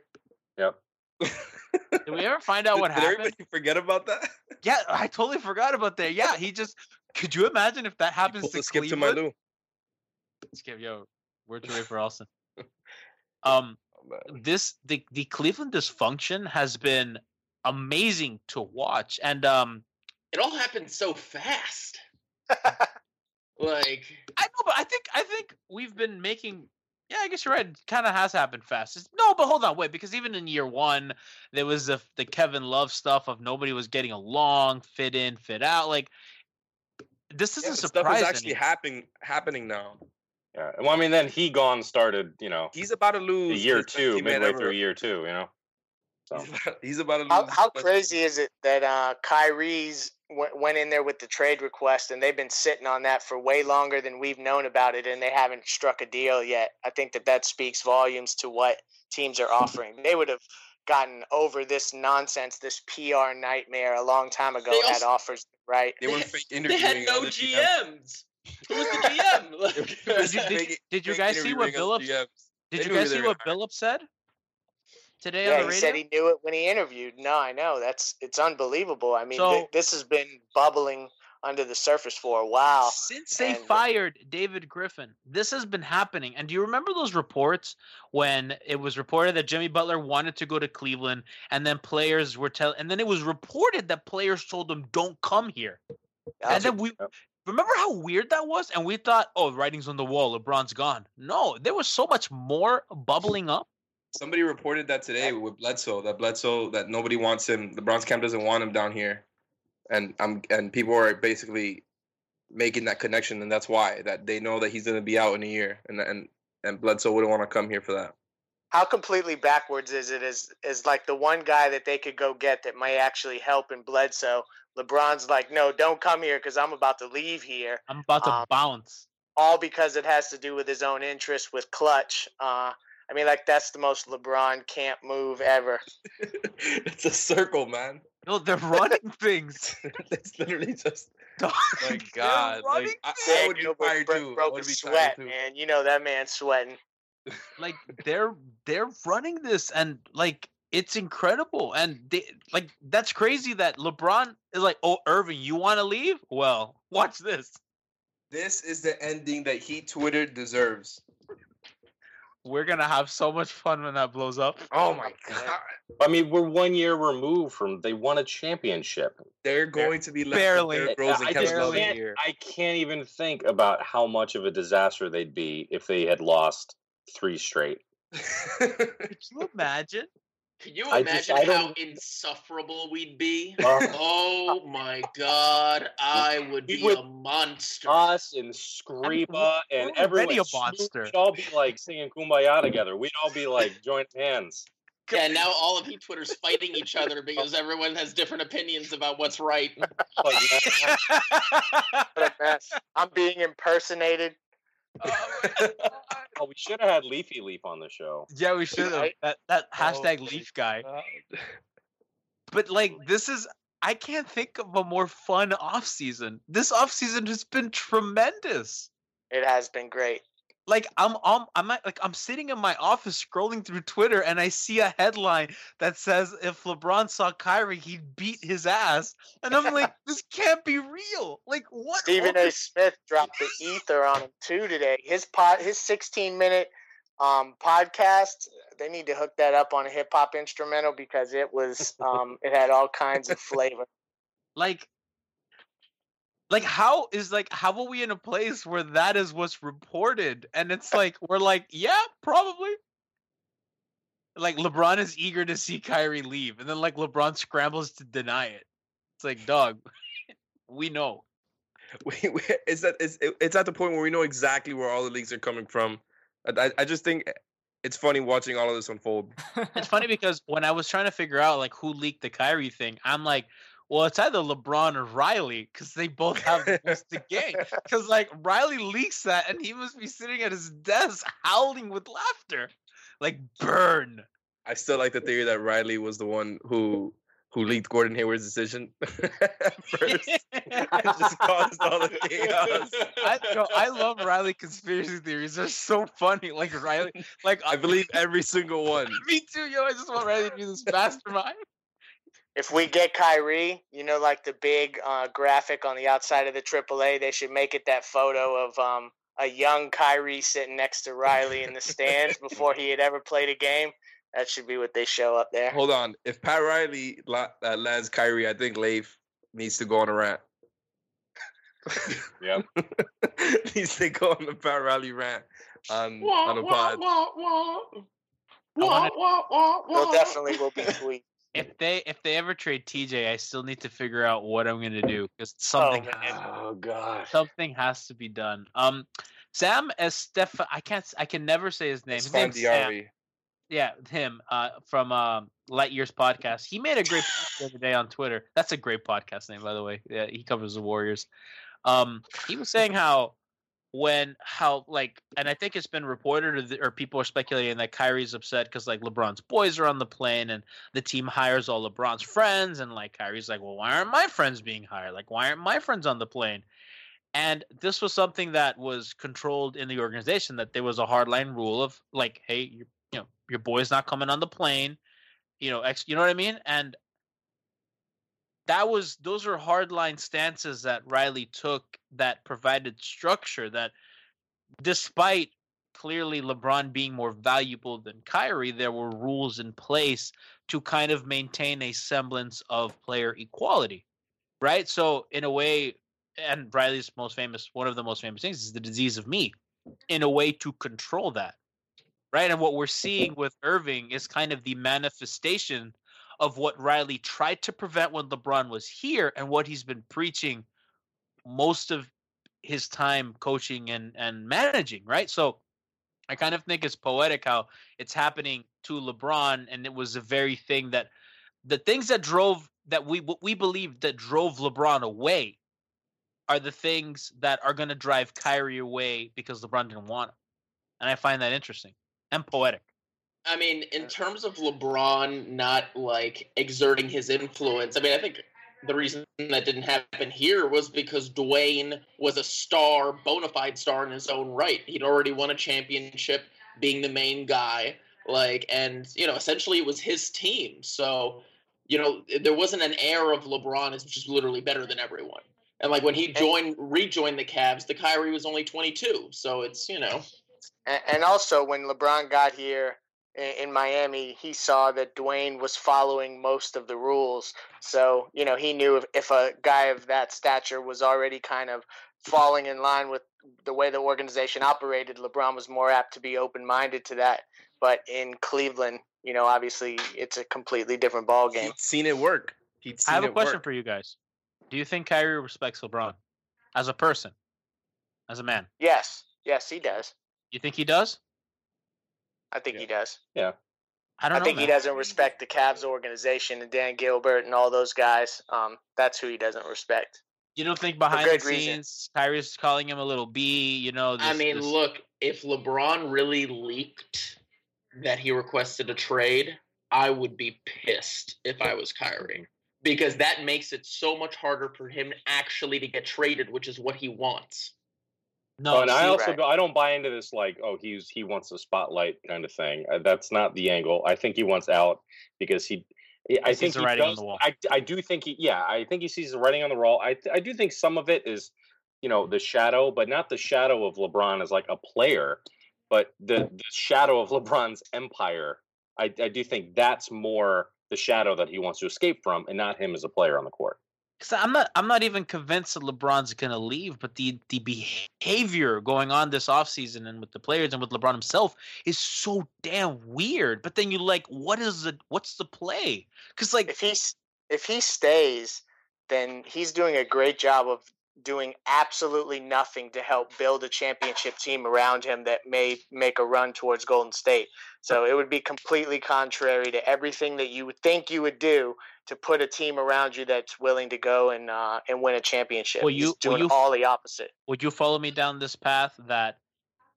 Yep. Did we ever find out Did, what did happened? Did everybody forget about that? Yeah, I totally forgot about that. Yeah, he just. Could you imagine if that happens to the skip to my Cleveland? Lou. Skip, yo, word to Rafer Alston. Um, Oh, this the the Cleveland dysfunction has been amazing to watch, and um, It all happened so fast. like I know, but I think I think we've been making. Yeah, I guess you're right. It kind of has happened fast. It's, no, but hold on, wait, because even in year one, there was the the Kevin Love stuff of nobody was getting along, fit in, fit out. Like this Yeah, isn't but stuff is actually happening happening now. Yeah. Well, I mean, then he gone started. You know, He's about to lose year two, teammate midway ever. through year two. You know. So He's about, he's about to lose. How, how crazy is it that uh, Kyrie's w- went in there with the trade request and they've been sitting on that for way longer than we've known about it and they haven't struck a deal yet? I think that that speaks volumes to what teams are offering. They would have gotten over this nonsense, this PR nightmare a long time ago They had offers, right? They were fake they interviewing. had no other GMs. GMs. Who was the GM? Like- Did you, did, did you guys see what interviewing Billups? Did They you guys see what gonna Billups said today Yeah, on he the radio? said he knew it when he interviewed. No, I know. That's it's unbelievable. I mean, So- th- this has been bubbling under the surface for a while. Since they and- fired David Griffin, this has been happening. And do you remember those reports when it was reported that Jimmy Butler wanted to go to Cleveland, and then players were telling, and then it was reported that players told him, "Don't come here." and then we remember how weird that was, and we thought, "Oh, writing's on the wall. LeBron's gone." No, there was so much more bubbling up. Somebody reported that today with Bledsoe. That Bledsoe that nobody wants him. The Bron's camp doesn't want him down here, and I'm and people are basically making that connection, and that's why that they know that he's going to be out in a year, and and and Bledsoe wouldn't want to come here for that. How completely backwards is it? Is is like the one guy that they could go get that might actually help in Bledsoe. LeBron's like, no, don't come here because I'm about to leave here. I'm about to Um, bounce. All because it has to do with his own interest with Klutch. Uh, I mean, like that's the most LeBron can't move ever. it's a circle, man. No, they're running things. it's literally just. my My God, running like, I, I Dan would be Gilbert tired bro- too. I would be sweat, tired too. man. You know that man's sweating. Like they're they're running this and like it's incredible and they like that's crazy that LeBron is like oh Irving you want to leave well watch this This is the ending that he Twitter deserves. We're gonna have so much fun when that blows up. Oh my god. I mean, we're one year removed from they won a championship. They're going to be left Barely. with Derrick Rose and I Kevin just Love can't, here. I can't even think about how much of a disaster they'd be if they had lost three straight. Could you imagine? Can you I just- imagine I how insufferable we'd be? Uh, oh my god, I would be would- a monster. Us and Screeva and we're a monster. We'd all be like singing "Kumbaya" together. We'd all be like joint hands. Yeah, now all of Heat Twitter's fighting each other because everyone has different opinions about what's right. What a mess. I'm being impersonated. Um, oh, we should have had Leafy Leaf on the show. Yeah, we should have. That that Oh hashtag my leaf guy. God. But like this is I can't think of a more fun off season. This off season has been tremendous. It has been great. Like I'm I'm I'm at- like I'm sitting in my office scrolling through Twitter and I see a headline that says if LeBron saw Kyrie, he'd beat his ass. And I'm like, this can't be real. Like what? Stephen A. Smith dropped the ether on him too today. His pod, his 16 minute um, podcast. They need to hook that up on a hip hop instrumental because it was um, it had all kinds of flavor. like like how is like how are we in a place where that is what's reported and it's like we're like yeah probably like lebron is eager to see kyrie leave and then like lebron scrambles to deny it it's like dog we know we, we, it's at it's, it's at the point where we know exactly where all the leaks are coming from. I, I- I just think eh, it's funny watching all of this unfold. it's funny because when i was trying to figure out like who leaked the kyrie thing i'm like well it's either lebron or riley because they both have the most to gain because like riley leaks that and he must be sitting at his desk howling with laughter like burn I still like the theory that Riley was the one who who leaked Gordon Hayward's decision first. It just caused all the chaos. I yo, I love Riley conspiracy theories. They're so funny. Like Riley, like I believe every single one. me too, yo. I just want Riley to be this mastermind. If we get Kyrie, you know, like the big uh, graphic on the outside of the AAA, they should make it that photo of um, a young Kyrie sitting next to Riley in the stands before he had ever played a game. That should be what they show up there. Hold on. If Pat Riley la- uh, lands Kyrie, I think Leif needs to go on a rant. Yep. needs to go on the Pat Riley rant on on a pod. There definitely will be tweets. If they if they ever trade TJ, I still need to figure out what I'm gonna do because something has, Oh god. something has to be done. Um, Sam Estef, I can't I can never say his name. His name's Sam. Yeah, him uh, from um, Light Years podcast. He made a great post the other day on Twitter. That's a great podcast name, by the way. Yeah, he covers the Warriors. Um, he was saying how when how like, and I think it's been reported or, the, or people are speculating that Kyrie's upset because like LeBron's boys are on the plane and the team hires all LeBron's friends, and like Kyrie's like, well, why aren't my friends being hired? Like, why aren't my friends on the plane? And this was something that was controlled in the organization that there was a hardline rule of like, hey, you you know, your boy's not coming on the plane, you know, ex, you know what I mean? And that was those are hardline stances that Riley took that provided structure that despite clearly LeBron being more valuable than Kyrie, there were rules in place to kind of maintain a semblance of player equality. Right? So in a way, and Riley's most famous one of the most famous things is the disease of me, in a way to control that right? And what we're seeing with Irving is kind of the manifestation of what Riley tried to prevent when LeBron was here and what he's been preaching most of his time coaching and and managing, right? So I kind of think it's poetic how it's happening to LeBron and it was the very thing that the things that drove that we what we believe that drove LeBron away are the things that are going to drive Kyrie away because LeBron didn't want him. And I find that interesting and poetic. I mean, in uh. terms of LeBron not like exerting his influence, I mean, I think the reason that didn't happen here was because Dwyane was a star, bona fide star in his own right. He'd already won a championship, being the main guy, like, and you know, essentially it was his team. So, you know, there wasn't an air of LeBron is just literally better than everyone. And like when he joined, rejoined the Cavs, the Kyrie was only 22. So it's you know, And, and also, when LeBron got here in, in Miami, he saw that Dwyane was following most of the rules. So, you know, he knew if, if a guy of that stature was already kind of falling in line with the way the organization operated, LeBron was more apt to be open minded to that. But in Cleveland, you know, obviously it's a completely different ball game. He'd seen it work. He'd I have a question work. for you guys. Do you think Kyrie respects LeBron as a person, as a man? Yes, yes, he does. You think he does? I think he does. Yeah. I don't. I think he doesn't respect the Cavs organization and Dan Gilbert and all those guys. Um, that's who he doesn't respect. You don't think behind the good reason. scenes Kyrie's calling him a little B? You know, this, I mean, this- look, if LeBron really leaked that he requested a trade, I would be pissed if I was Kyrie. Because that makes it so much harder for him actually to get traded, which is what he wants. No, Oh, and I also right. go, I don't buy into this like oh he's he wants the spotlight kind of thing. Uh, that's not the angle. I think he wants out because he. I- I think the he writing on does- the wall. I I do think he yeah I think he sees the writing on the wall. I I do think some of it is you know the shadow, but not the shadow of LeBron as like a player, but the the shadow of LeBron's empire. I I do think that's more the shadow that he wants to escape from, and not him as a player on the court. Cause I'm not I'm not even convinced that LeBron's gonna leave, but the the behavior going on this offseason and with the players and with LeBron himself is so damn weird. But then you like, what is the what's the play? Because like if he's if he stays, then he's doing a great job of doing absolutely nothing to help build a championship team around him that may make a run towards Golden State. So it would be completely contrary to everything that you would think you would do to put a team around you that's willing to go and uh, and win a championship. Will He's you- will doing you- all the opposite. would you follow me down this path that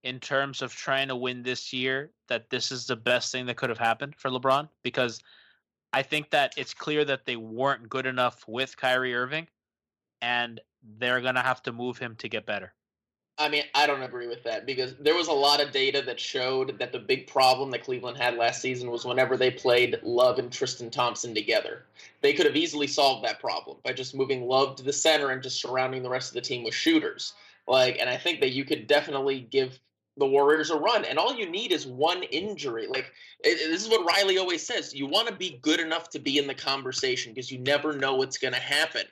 in terms of trying to win this year, that this is the best thing that could have happened for LeBron? Because I think that it's clear that they weren't good enough with Kyrie Irving and they're gonna have to move him to get better. I mean, I don't agree with that because there was a lot of data that showed that the big problem that Cleveland had last season was whenever they played Love and Tristan Thompson together. They could have easily solved that problem by just moving Love to the center and just surrounding the rest of the team with shooters. Like, and I think that you could definitely give the Warriors a run, and all you need is one injury. Like, it, this is what Riley always says: you want to be good enough to be in the conversation because you never know what's going to happen.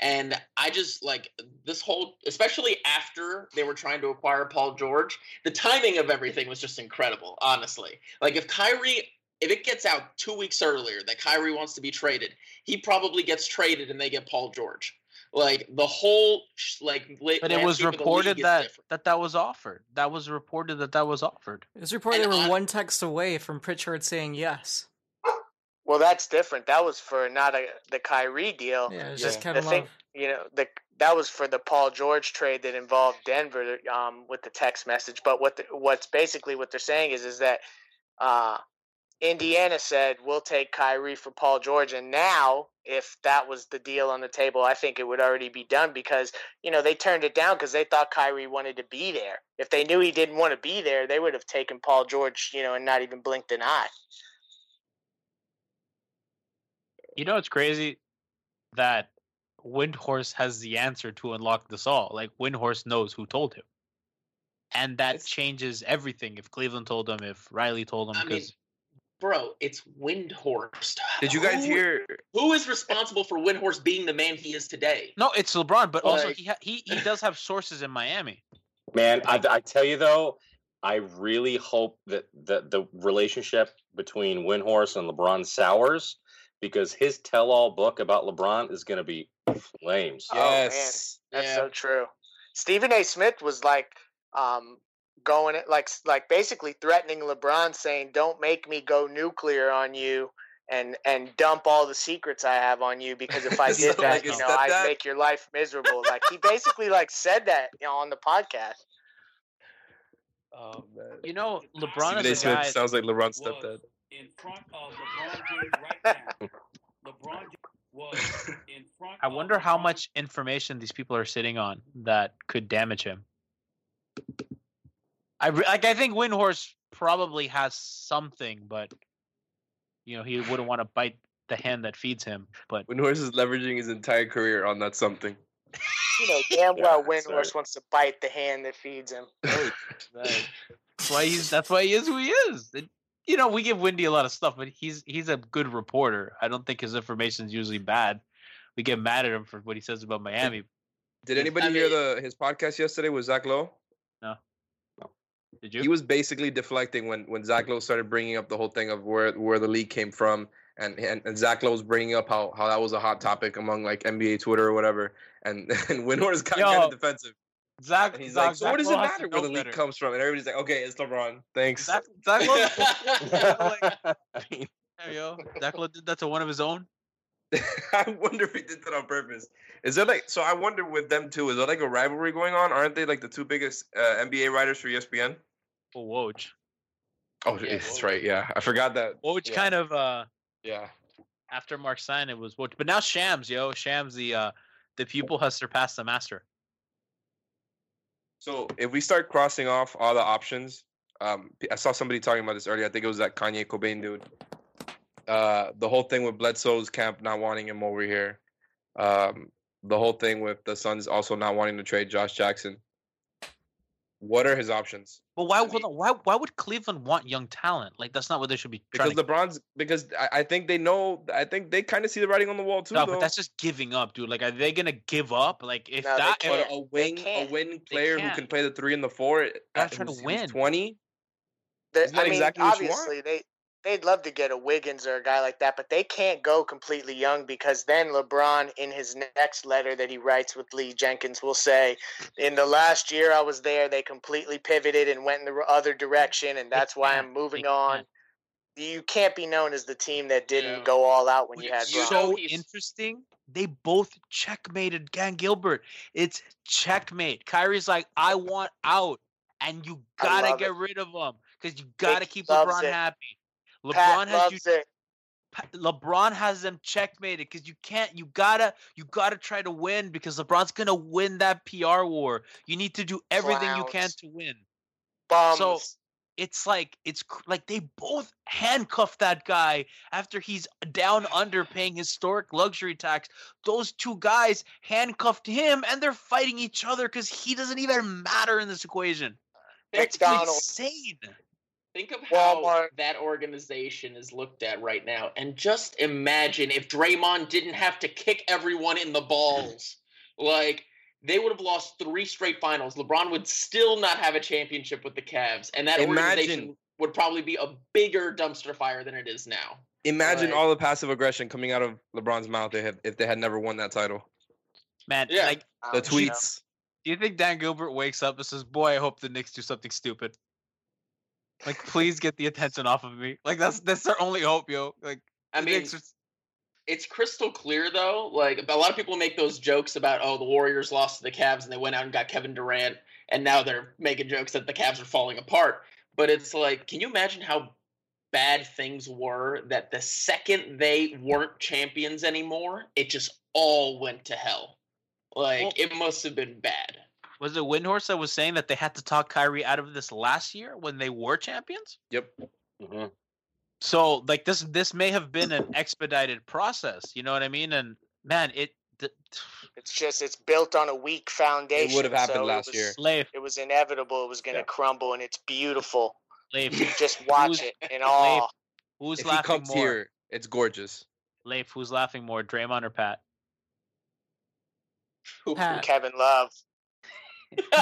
And I just like this whole, especially after they were trying to acquire Paul George, the timing of everything was just incredible, honestly. Like, if Kyrie, if it gets out two weeks earlier that Kyrie wants to be traded, he probably gets traded and they get Paul George. Like, the whole, like, But it was landscape of the reported that different. that that was offered. That was reported that that was offered. It was reported they were one text away from Pritchard saying yes. Well, that's different. That was for not a the Kyrie deal. Yeah, it was just Kevin the thing- Love. You know, the that was for the Paul George trade that involved Denver um, with the text message. But what the, what's basically what they're saying is is that uh, Indiana said we'll take Kyrie for Paul George, and now if that was the deal on the table, I think it would already be done because you know they turned it down because they thought Kyrie wanted to be there. If they knew he didn't want to be there, they would have taken Paul George, you know, and not even blinked an eye. You know it's crazy that Windhorst has the answer to unlock this all. Like Windhorst knows who told him. And that changes everything if Cleveland told him, if Riley told him, because bro, it's Windhorst. Did you guys Who- hear? Who is responsible for Windhorst being the man he is today? no, it's LeBron, but also he, ha- he he does have sources in Miami. Man, I, I tell you though, I really hope that the the relationship between Windhorst and LeBron sours because his tell-all book about LeBron is going to be flames. Oh man, Yes. that's Yeah. so true. Stephen A. Smith was like, um, going it like like basically threatening LeBron, saying, "Don't make me go nuclear on you." And, and dump all the secrets I have on you because if I did that that, like you know, I'd stepdad? make your life miserable. Like he basically like said that, you know, on the podcast. Oh man. You know, LeBron Stephen is a Smith guy. sounds like LeBron's stepdad. In front of LeBron James right now. LeBron James was in front. I wonder how much information these people are sitting on that could damage him. I re- like. I think Windhorst probably has something, but you know he wouldn't want to bite the hand that feeds him. But Windhorst is leveraging his entire career on that something. You know, damn well Yeah, that's Windhorst wants to bite the hand that feeds him. That's why he's. That's why he is who he is. And, you know, we give Wendy a lot of stuff, but he's he's a good reporter. I don't think his information is usually bad. We get mad at him for what he says about Miami. Did anybody hear the his podcast yesterday with Zach Lowe? No. Did you? He was basically deflecting when when Zach Lowe started bringing up the whole thing of where where the league came from, and and, and Zach Lowe was bringing up how how that was a hot topic among like NBA Twitter or whatever, and and Windhorst got kind of defensive. Zach, And he's Zach- like, so what does Lowe it matter where the league comes from? And everybody's like, okay, it's LeBron. Thanks. Zach, Zach Lowe, like, There you go. Zach Lowe did that to one of his own. I wonder if he did that on purpose. Is there like so? I wonder with them too. Is there like a rivalry going on? Aren't they like the two biggest uh, NBA writers for ESPN? For Woj. Oh, that's right. Yeah, I forgot that. Woj yeah. kind of uh Yeah. after Marc Stein it was Woj. But now Shams, yo, Shams the uh the pupil has surpassed the master. So if we start crossing off all the options, um, I saw somebody talking about this earlier. I think it was that Kanye Cobain dude. Uh, the whole thing with Bledsoe's camp not wanting him over here. Um, the whole thing with the Suns also not wanting to trade Josh Jackson. What are his options? But why hold on, why why would Cleveland want young talent? Like that's not what they should be Because trying to LeBron's because I, I think they know I think they kind of see the writing on the wall too. No, though. but that's just giving up, dude. Like, are they gonna give up? Like, if that, But a wing a wing player who can't. play the three and the four. They're at- uh, trying to who's- who's win. Twenty. They- Isn't that I mean, exactly what you want? obviously they they'd love to get a Wiggins or a guy like that, but they can't go completely young because then LeBron, in his next letter that he writes with Lee Jenkins, will say, "In the last year I was there, they completely pivoted and went in the other direction, and that's why I'm moving on." You can't be known as the team that didn't go all out when you had Bron. so interesting. They both checkmated Dan Gilbert. It's checkmate. Kyrie's like, I want out, and you gotta get it. rid of him because you gotta Vic keep loves LeBron it. happy. LeBron Pat has you. it. LeBron has them checkmated because you can't. You gotta. You gotta try to win because LeBron's gonna win that PR war. You need to do everything you can to win. So it's like it's like they both handcuffed that guy after he's down under paying historic luxury tax. Those two guys handcuffed him, and they're fighting each other because he doesn't even matter in this equation. McDonald's. insane. Think of how Walmart. that organization is looked at right now, and just imagine if Draymond didn't have to kick everyone in the balls. Like they would have lost three straight finals. LeBron would still not have a championship with the Cavs, and that organization would probably be a bigger dumpster fire than it is now. Imagine Like- all the passive aggression coming out of LeBron's mouth if, if they had never won that title. Man, Yeah. like The do you- tweets. Do you think Dan Gilbert wakes up and says, "Boy, I hope the Knicks do something stupid"? Like, please get the attention off of me. Like that's that's their only hope, yo. Like, I mean, it's crystal clear though. Like a lot of people make those jokes about, oh, the Warriors lost to the Cavs and they went out and got Kevin Durant, and now they're making jokes that the Cavs are falling apart. But it's like, can you imagine how bad things were that the second they weren't champions anymore, it just all went to hell. Like Well- it must have been bad. Was it Windhorst that was saying that they had to talk Kyrie out of this last year when they were champions? Yep. Mm-hmm. So like this this may have been an expedited process. You know what I mean? And man, it th- It's just it's built on a weak foundation. It would've happened so it last was- year. Leif, It was inevitable. It was going to Yeah. crumble, and it's beautiful. Leif, Just watch Who's- it in awe. who's If he laughing comes more? here, it's gorgeous. Leif, who's laughing more, Draymond or Pat? Pat. Kevin Love.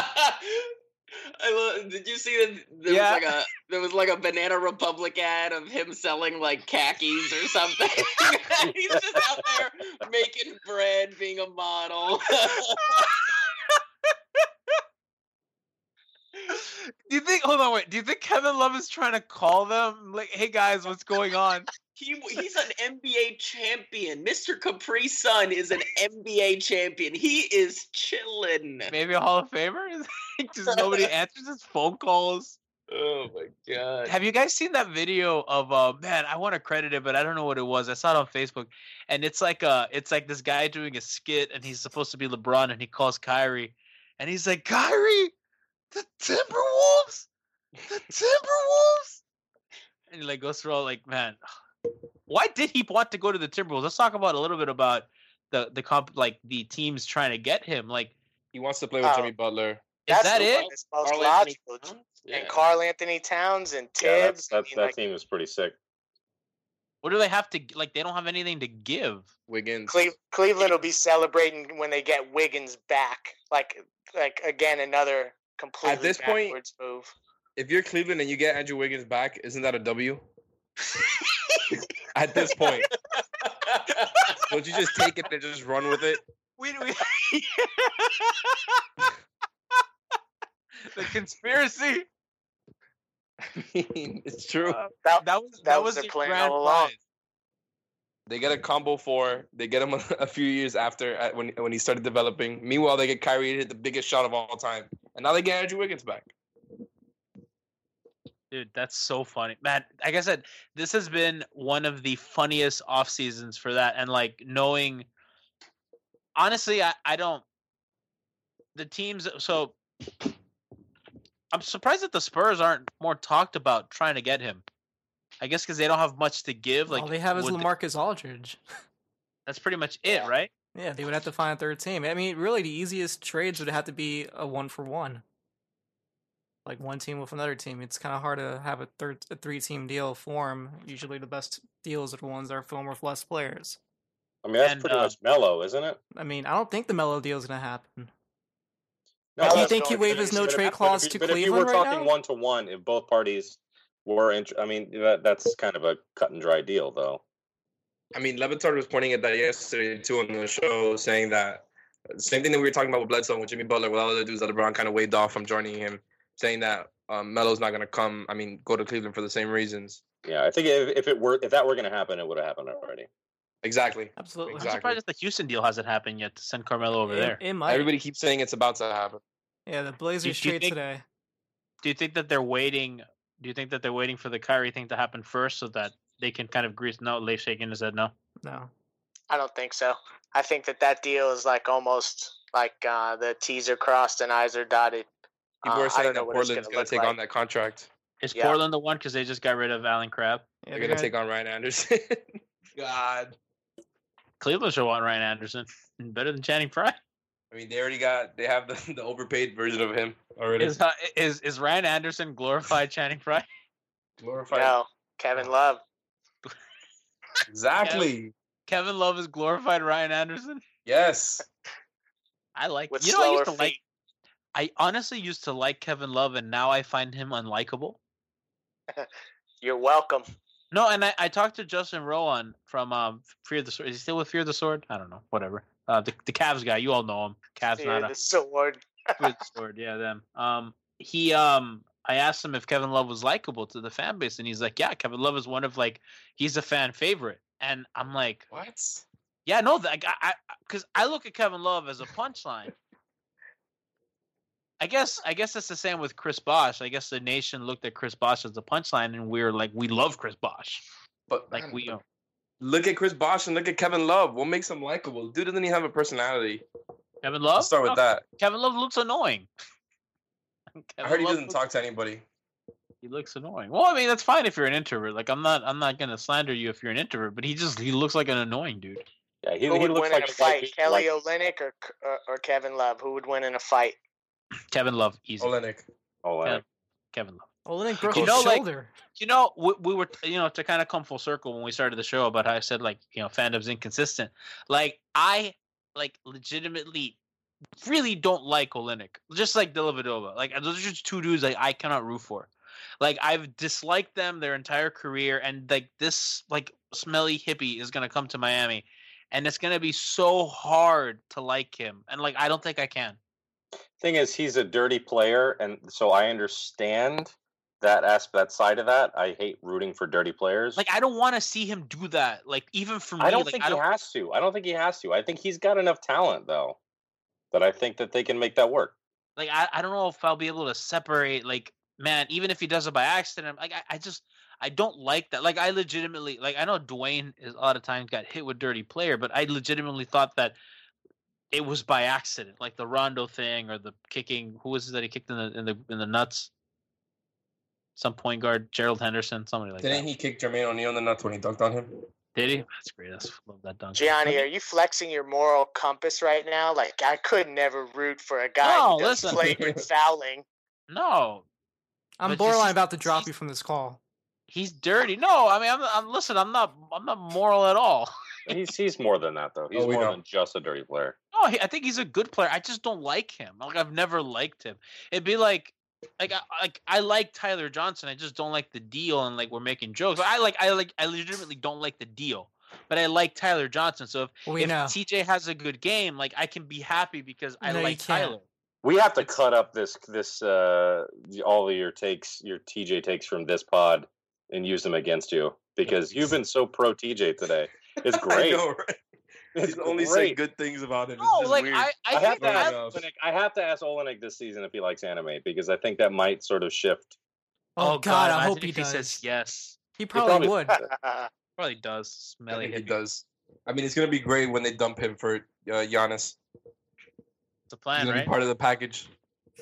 I love, did you see that there Yeah. was like a there was like a Banana Republic ad of him selling like khakis or something? He's just out there making bread, being a model. Do you think? Hold on, wait. Do you think Kevin Love is trying to call them like, "Hey guys, what's going on"? He he's an NBA champion. Mr. Capri Sun is an NBA champion. He is chilling. Maybe a Hall of Famer? Just nobody answers his phone calls. Oh my god. Have you guys seen that video of uh man, I want to credit it, but I don't know what it was. I saw it on Facebook. And it's like uh it's like this guy doing a skit and he's supposed to be LeBron and he calls Kyrie and he's like, Kyrie, the Timberwolves! The Timberwolves! And he like goes through all like, man, why did he want to go to the Timberwolves? Let's talk about a little bit about the the comp like the teams trying to get him. Like He wants to play with Oh. Jimmy Butler. is That's that the it? one that's most Karl Anthony logical. Towns? and Karl Anthony Towns and Yeah, Thibs. that's, that's, I mean, that like, team is pretty sick. What do they have to like? They don't have anything to give. Wiggins. Cle- Cleveland will be celebrating when they get Wiggins back. Like, like again, another completely this point- move. If you're Cleveland and you get Andrew Wiggins back, isn't that a W? At this point, don't you just take it and just run with it? We, we the conspiracy. I mean, it's true. Uh, that, that was that that was was their plan grand all along. They get a combo four. They get him a, a few years after at, when when he started developing. Meanwhile, they get Kyrie to hit the biggest shot of all time, and now they get Andrew Wiggins back. Dude, that's so funny. Man, like I said, this has been one of the funniest off seasons for that. And like knowing honestly, I, I don't the teams uh, so I'm surprised that the Spurs aren't more talked about trying to get him. I guess because they don't have much to give. Like All they have is would they- LaMarcus Aldridge. that's pretty much it, right? Yeah, they would have to find a third team. I mean, really, the easiest trades would have to be a one for one. Like one team with another team. It's kind of hard to have a third, a three team deal form. Usually, the best deals are the ones that are formed with less players. I mean, that's And, pretty uh, much Melo, isn't it? I mean, I don't think the Melo deal is gonna happen. No, Do you think he but waived his no but if- trade but if clause you- to But if you Cleveland were right talking now? one to one, if both parties were, int- I mean, that that's kind of a cut and dry deal, though. I mean, Le Batard was pointing at that yesterday too on the show, saying that same thing that we were talking about with Bledsoe with Jimmy Butler, with all the dudes that LeBron kind of waved off from joining him, saying that um, Melo's not going to come. I mean, go to Cleveland for the same reasons. Yeah, I think if, if it were if that were going to happen, it would have happened already. Exactly. Absolutely. I'm surprised that the Houston deal hasn't happened yet to send Carmelo over It- there. It, might. Everybody keeps saying it's about to happen. Yeah, the Blazers do you trade think- today. Do you think that they're waiting? Do you think that they're waiting for the Kyrie thing to happen first so that they can kind of grease? No, Leif shaking his head. No. No. I don't think so. I think that that deal is like almost like uh, the T's are crossed and I's are dotted. People Uh, are saying don't that Portland's gonna going look to take like. on that contract. Is Yeah. Portland the one because they just got rid of Allen Crabbe? Yeah, They're they're going to take on Ryan Anderson. God. Cleveland should want Ryan Anderson better than Channing Frye. I mean, they already got, they have the, the overpaid version of him already. Is uh, is is Ryan Anderson glorified Channing Frye? Glorified. No, Kevin Love. Exactly. Kevin Love is glorified Ryan Anderson. Yes. I like. With you know, I used slower to like. I honestly used to like Kevin Love, and now I find him unlikable. You're welcome. No, and I, I talked to Justin Rowan from um Fear the Sword. Is he still with Fear the Sword? I don't know. Whatever. Uh, the the Cavs guy. You all know him. Cavs Yeah, not a sword. Fear the Sword. Yeah, them. Um, he um. I asked him if Kevin Love was likable to the fan base, and he's like, "Yeah, Kevin Love is one of like he's a fan favorite." And I'm like, What? "Yeah, no, like I, because I, look at Kevin Love as a punchline." I guess I guess it's the same with Chris Bosh. I guess the nation looked at Chris Bosh as a punchline, and we are like, we love Chris Bosh. But Like man, we, uh, look at Chris Bosh and look at Kevin Love. What makes him likable? Dude doesn't even have a personality. Kevin Love. Let's start with No, that. Kevin Love looks annoying. I Kevin heard he doesn't looks- talk to anybody. He looks annoying. Well, I mean, that's fine if you're an introvert. Like, I'm not, I'm not gonna slander you if you're an introvert, but he just, he looks like an annoying dude. Yeah, he, Who he looks win like in a a fight, white- Kelly like- Olynyk or, or or Kevin Love? Who would win in a fight? Kevin Love, easy. Olynyk. Oh, Yeah. wow. Kevin Love. Olynyk broke You his know, like- shoulder. You know, we, we were, you know, to kind of come full circle when we started the show about how I said like, you know, fandom's inconsistent. Like, I like legitimately really don't like Olynyk, just like Dellavedova. Like, those are just two dudes like I cannot root for. Like, I've disliked them their entire career, and like this like smelly hippie is gonna come to Miami, and it's gonna be so hard to like him, and like I don't think I can. Thing is, he's a dirty player, and so I understand that aspect, that side of that. I hate rooting for dirty players. Like, I don't want to see him do that. Like, even for me, I don't like, think I he don't. has to. I don't think he has to. I think he's got enough talent, though, that I think that they can make that work. like I, I don't know if I'll be able to separate like man even if he does it by accident like I, I just I don't like that like I legitimately like I know Dwyane is a lot of times got hit with dirty player but I legitimately thought that it was by accident like the Rondo thing or the kicking who was it that he kicked in the in the in the nuts some point guard Gerald Henderson somebody like that. Didn't he kick Jermaine O'Neal in the nuts when he dunked on him? did he that's great that's love that dunk Gianni, are you flexing your moral compass right now? Like I could never root for a guy No, who does listen. flagrant fouling. no I'm But borderline he's- about to drop you from this call. He's dirty. No, I mean, I'm, I'm listen. I'm not. I'm not moral at all. He's he's more than that though. He's Oh, more know. than just a dirty player. No, he, I think he's a good player. I just don't like him. Like I've never liked him. It'd be like, like, I, like I like Tyler Johnson. I just don't like the deal, and like we're making jokes. I like, I like, I legitimately don't like the deal. But I like Tyler Johnson. So if, We if know. TJ has a good game, like I can be happy because I No, you like. Tyler. We have to cut up this this uh all of your takes, your TJ takes from this pod, and use them against you because you've been so pro TJ today. It's great. I know, right? It's He's only say great. good things about him. It's No, like, weird. I- I I have to ask enough. Olynyk, I have to ask Olynyk this season if he likes anime because I think that might sort of shift. Oh, God, I hope he if he does. says yes. He probably, probably- would. Probably does. I Smelly he does. I mean, it's gonna be great when they dump him for uh, Giannis. It's a plan, gonna right? be part of the package.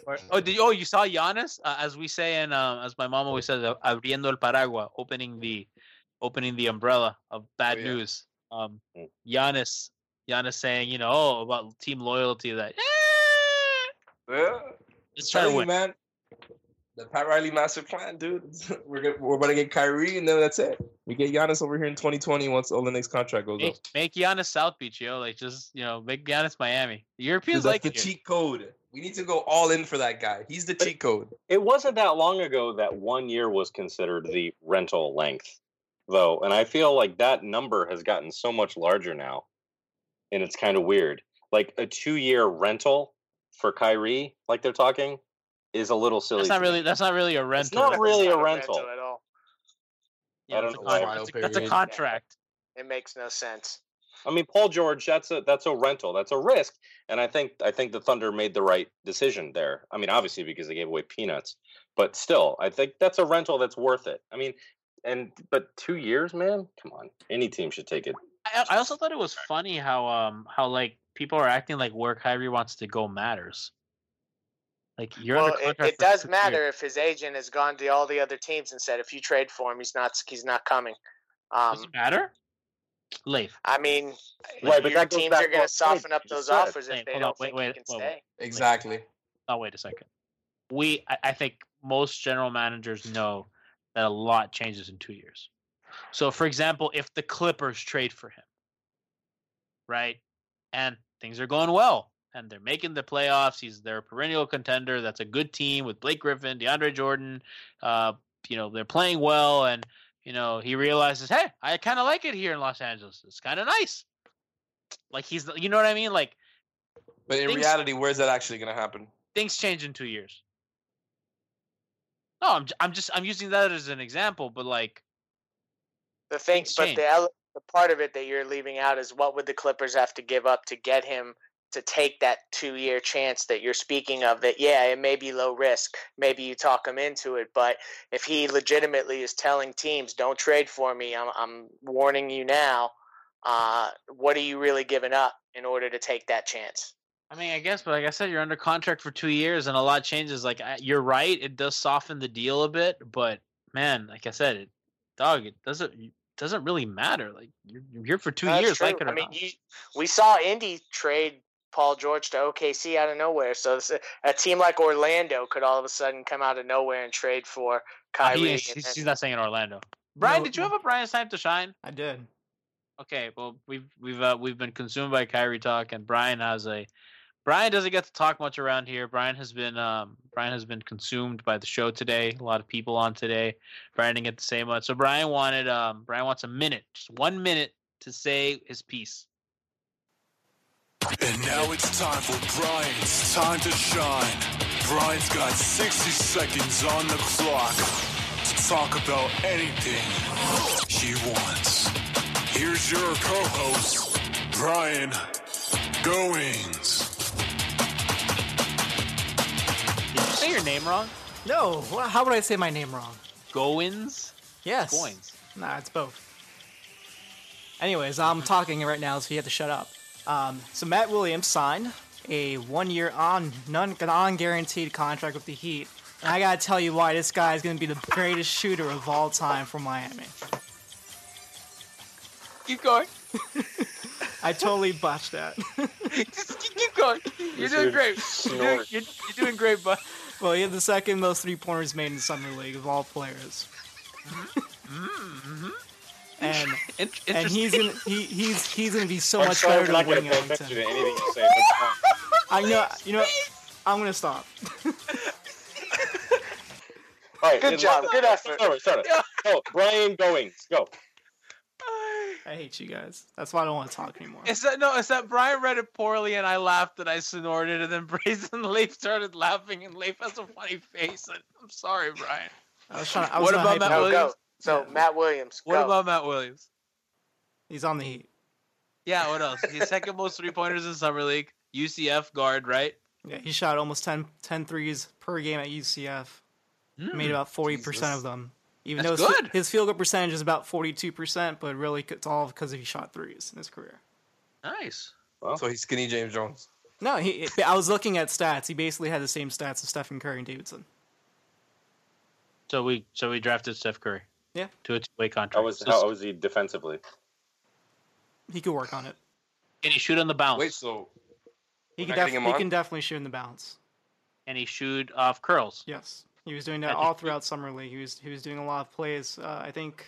Or- Oh, did you, oh, you saw Giannis? Uh, as we say, and um, as my mom always says, uh, abriendo el paraguas, opening the, opening the umbrella of bad Oh, yeah. news. Um, Mm. Giannis, Giannis saying, you know, oh, about team loyalty. That Yeah. let's try to win. man. The Pat Riley master plan, dude. we're gonna, we're about to get Kyrie, and then that's it. We get Giannis over here in 2020 once Olynyk's contract goes up. Make, make Giannis South Beach, yo. Like just you know, make Giannis Miami. The Europeans Dude, like that's the it. here. cheat code. We need to go all in for that guy. He's the cheat code. It wasn't that long ago that one year was considered the rental length, though, and I feel like that number has gotten so much larger now, and it's kind of weird. Like a two-year rental for Kyrie, like they're talking, is a little silly. That's not really. That's not really a rental. It's not That's- really a Not rental. at all. yeah, I that's, don't a know con- why. that's, a, that's a period. contract. It makes no sense. I mean, Paul George, that's a that's a rental, that's a risk, and I think I think the Thunder made the right decision there. I mean, obviously because they gave away peanuts, but still, I think that's a rental that's worth it. I mean, and but two years, man, come on, any team should take it. I, I also thought it was funny how um how like people are acting like where Kyrie wants to go matters. Like you're well, under it, contract it does matter years. if his agent has gone to all the other teams and said, if you trade for him, he's not he's not coming. Does Um, it matter? Leif. I mean, Right, but your that teams are going to soften up those said. offers Wait, if they don't wait, think wait, he can wait, stay. Exactly. Oh wait a second. We I, I think most general managers know that a lot changes in two years. So for example, if the Clippers trade for him, right, and things are going well, and they're making the playoffs, he's their perennial contender. That's a good team with Blake Griffin, DeAndre Jordan. Uh, you know they're playing well, and you know he realizes, hey, I kind of like it here in Los Angeles. It's kind of nice. Like he's, you know what I mean? Like But in Things- reality, where's that actually gonna happen? things change in two years. No, I'm I'm just I'm using that as an example, but like The thing, Things but change. the the part of it that you're leaving out is what would the Clippers have to give up to get him to take that two year chance that you're speaking of? That yeah, it may be low risk. Maybe you talk him into it, but if he legitimately is telling teams, "Don't trade for me," I'm I'm warning you now. Uh, what are you really giving up in order to take that chance? I mean, I guess, but like I said, you're under contract for two years, and a lot changes. Like I, you're right, it does soften the deal a bit, but man, like I said, it, dog, it doesn't it doesn't really matter. Like you're, you're here for two That's years, true. like it or I mean, not. you, we saw Indy trade Paul George to OKC out of nowhere. So this- a team like Orlando could all of a sudden come out of nowhere and trade for Uh, Kyrie. he, and he's, then- he's not saying in Orlando. Brian, No, did you have a Brian's time to shine? I did. Okay, well we've we've uh, we've been consumed by Kyrie talk, and Brian has a Brian doesn't get to talk much around here. Brian has been um Brian has been consumed by the show today. A lot of people on today. Brian didn't get to say much, so Brian wanted um Brian wants a minute, just one minute to say his piece. And now it's time for Brian's time to shine. Brian's got 60 seconds on the clock to talk about anything he wants. Here's your co-host, Brian Goings. Say your name wrong? No, how would I say my name wrong? Goins. Yes. Goins. Nah, it's both. Anyways, I'm talking right now, so you have to shut up. Um, so Matt Williams signed a one-year on non non-guaranteed contract with the Heat, and I gotta tell you why this guy is gonna be the greatest shooter of all time for Miami. Keep going. I totally botched that. Just keep keep going. You're doing great. You're doing, you're, you're doing great, bud. Well, he had the second most three pointers made in summer league of all players. Mm-hmm. and and he's gonna he, he's he's gonna be so I'm much sorry better I'm than not Wayne gonna pay Ellington. to anything you say. I know you know I'm gonna stop. All right, Good job. Good effort. Start it, start it. Brian Goings. Go. I hate you guys. That's why I don't want to talk anymore. It's that no, it's that Brian read it poorly and I laughed and I snorted and then Brazen Leif started laughing and Leif has a funny face. And I'm sorry, Brian. I was trying. I was what about hype Matt. No, Williams? go. So Matt Williams. What about Matt Williams? He's on the Heat. Yeah, what else? He's second most three pointers in summer league. UCF guard, right? Yeah, he shot almost 10, 10 threes per game at UCF. Made about forty percent of them. Even That's though his, good. his field goal percentage is about forty-two percent, but really it's all because he shot threes in his career. Nice. So he's skinny James Jones. No, he. I was looking at stats. He basically had the same stats as Stephen Curry and Davidson. So we so we drafted Steph Curry. Yeah. To a two-way contract. How was how was he defensively? He could work on it. Can he shoot on the bounce? Wait, so He can, def- he on? can definitely shoot in the bounce. And he shoot off curls? Yes, he was doing that all throughout summer league. He was he was doing a lot of plays. Uh, I think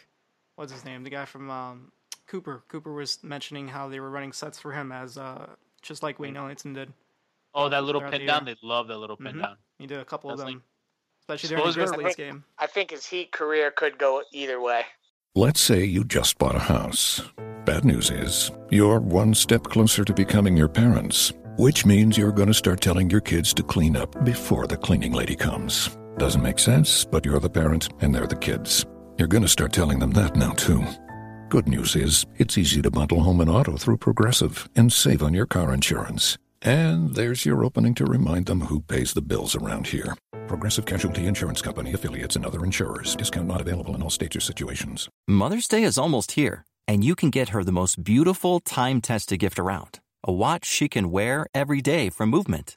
what's his name? The guy from um, Cooper. Cooper was mentioning how they were running sets for him as uh, just like Wayne Ellington did. Oh, that little pin the down. They love that little pin Mhm. down. He did a couple of That's them, especially during the Suppose- Grizzlies game. I think his Heat career could go either way. Let's say you just bought a house. Bad news is, you're one step closer to becoming your parents, which means you're going to start telling your kids to clean up before the cleaning lady comes. Doesn't make sense, but you're the parent and they're the kids. You're going to start telling them that now, too. Good news is, it's easy to bundle home and auto through Progressive and save on your car insurance. And there's your opening to remind them who pays the bills around here. Progressive Casualty Insurance Company affiliates and other insurers. Discount not available in all states or situations. Mother's Day is almost here, and you can get her the most beautiful time tested gift around a watch she can wear every day from Movement.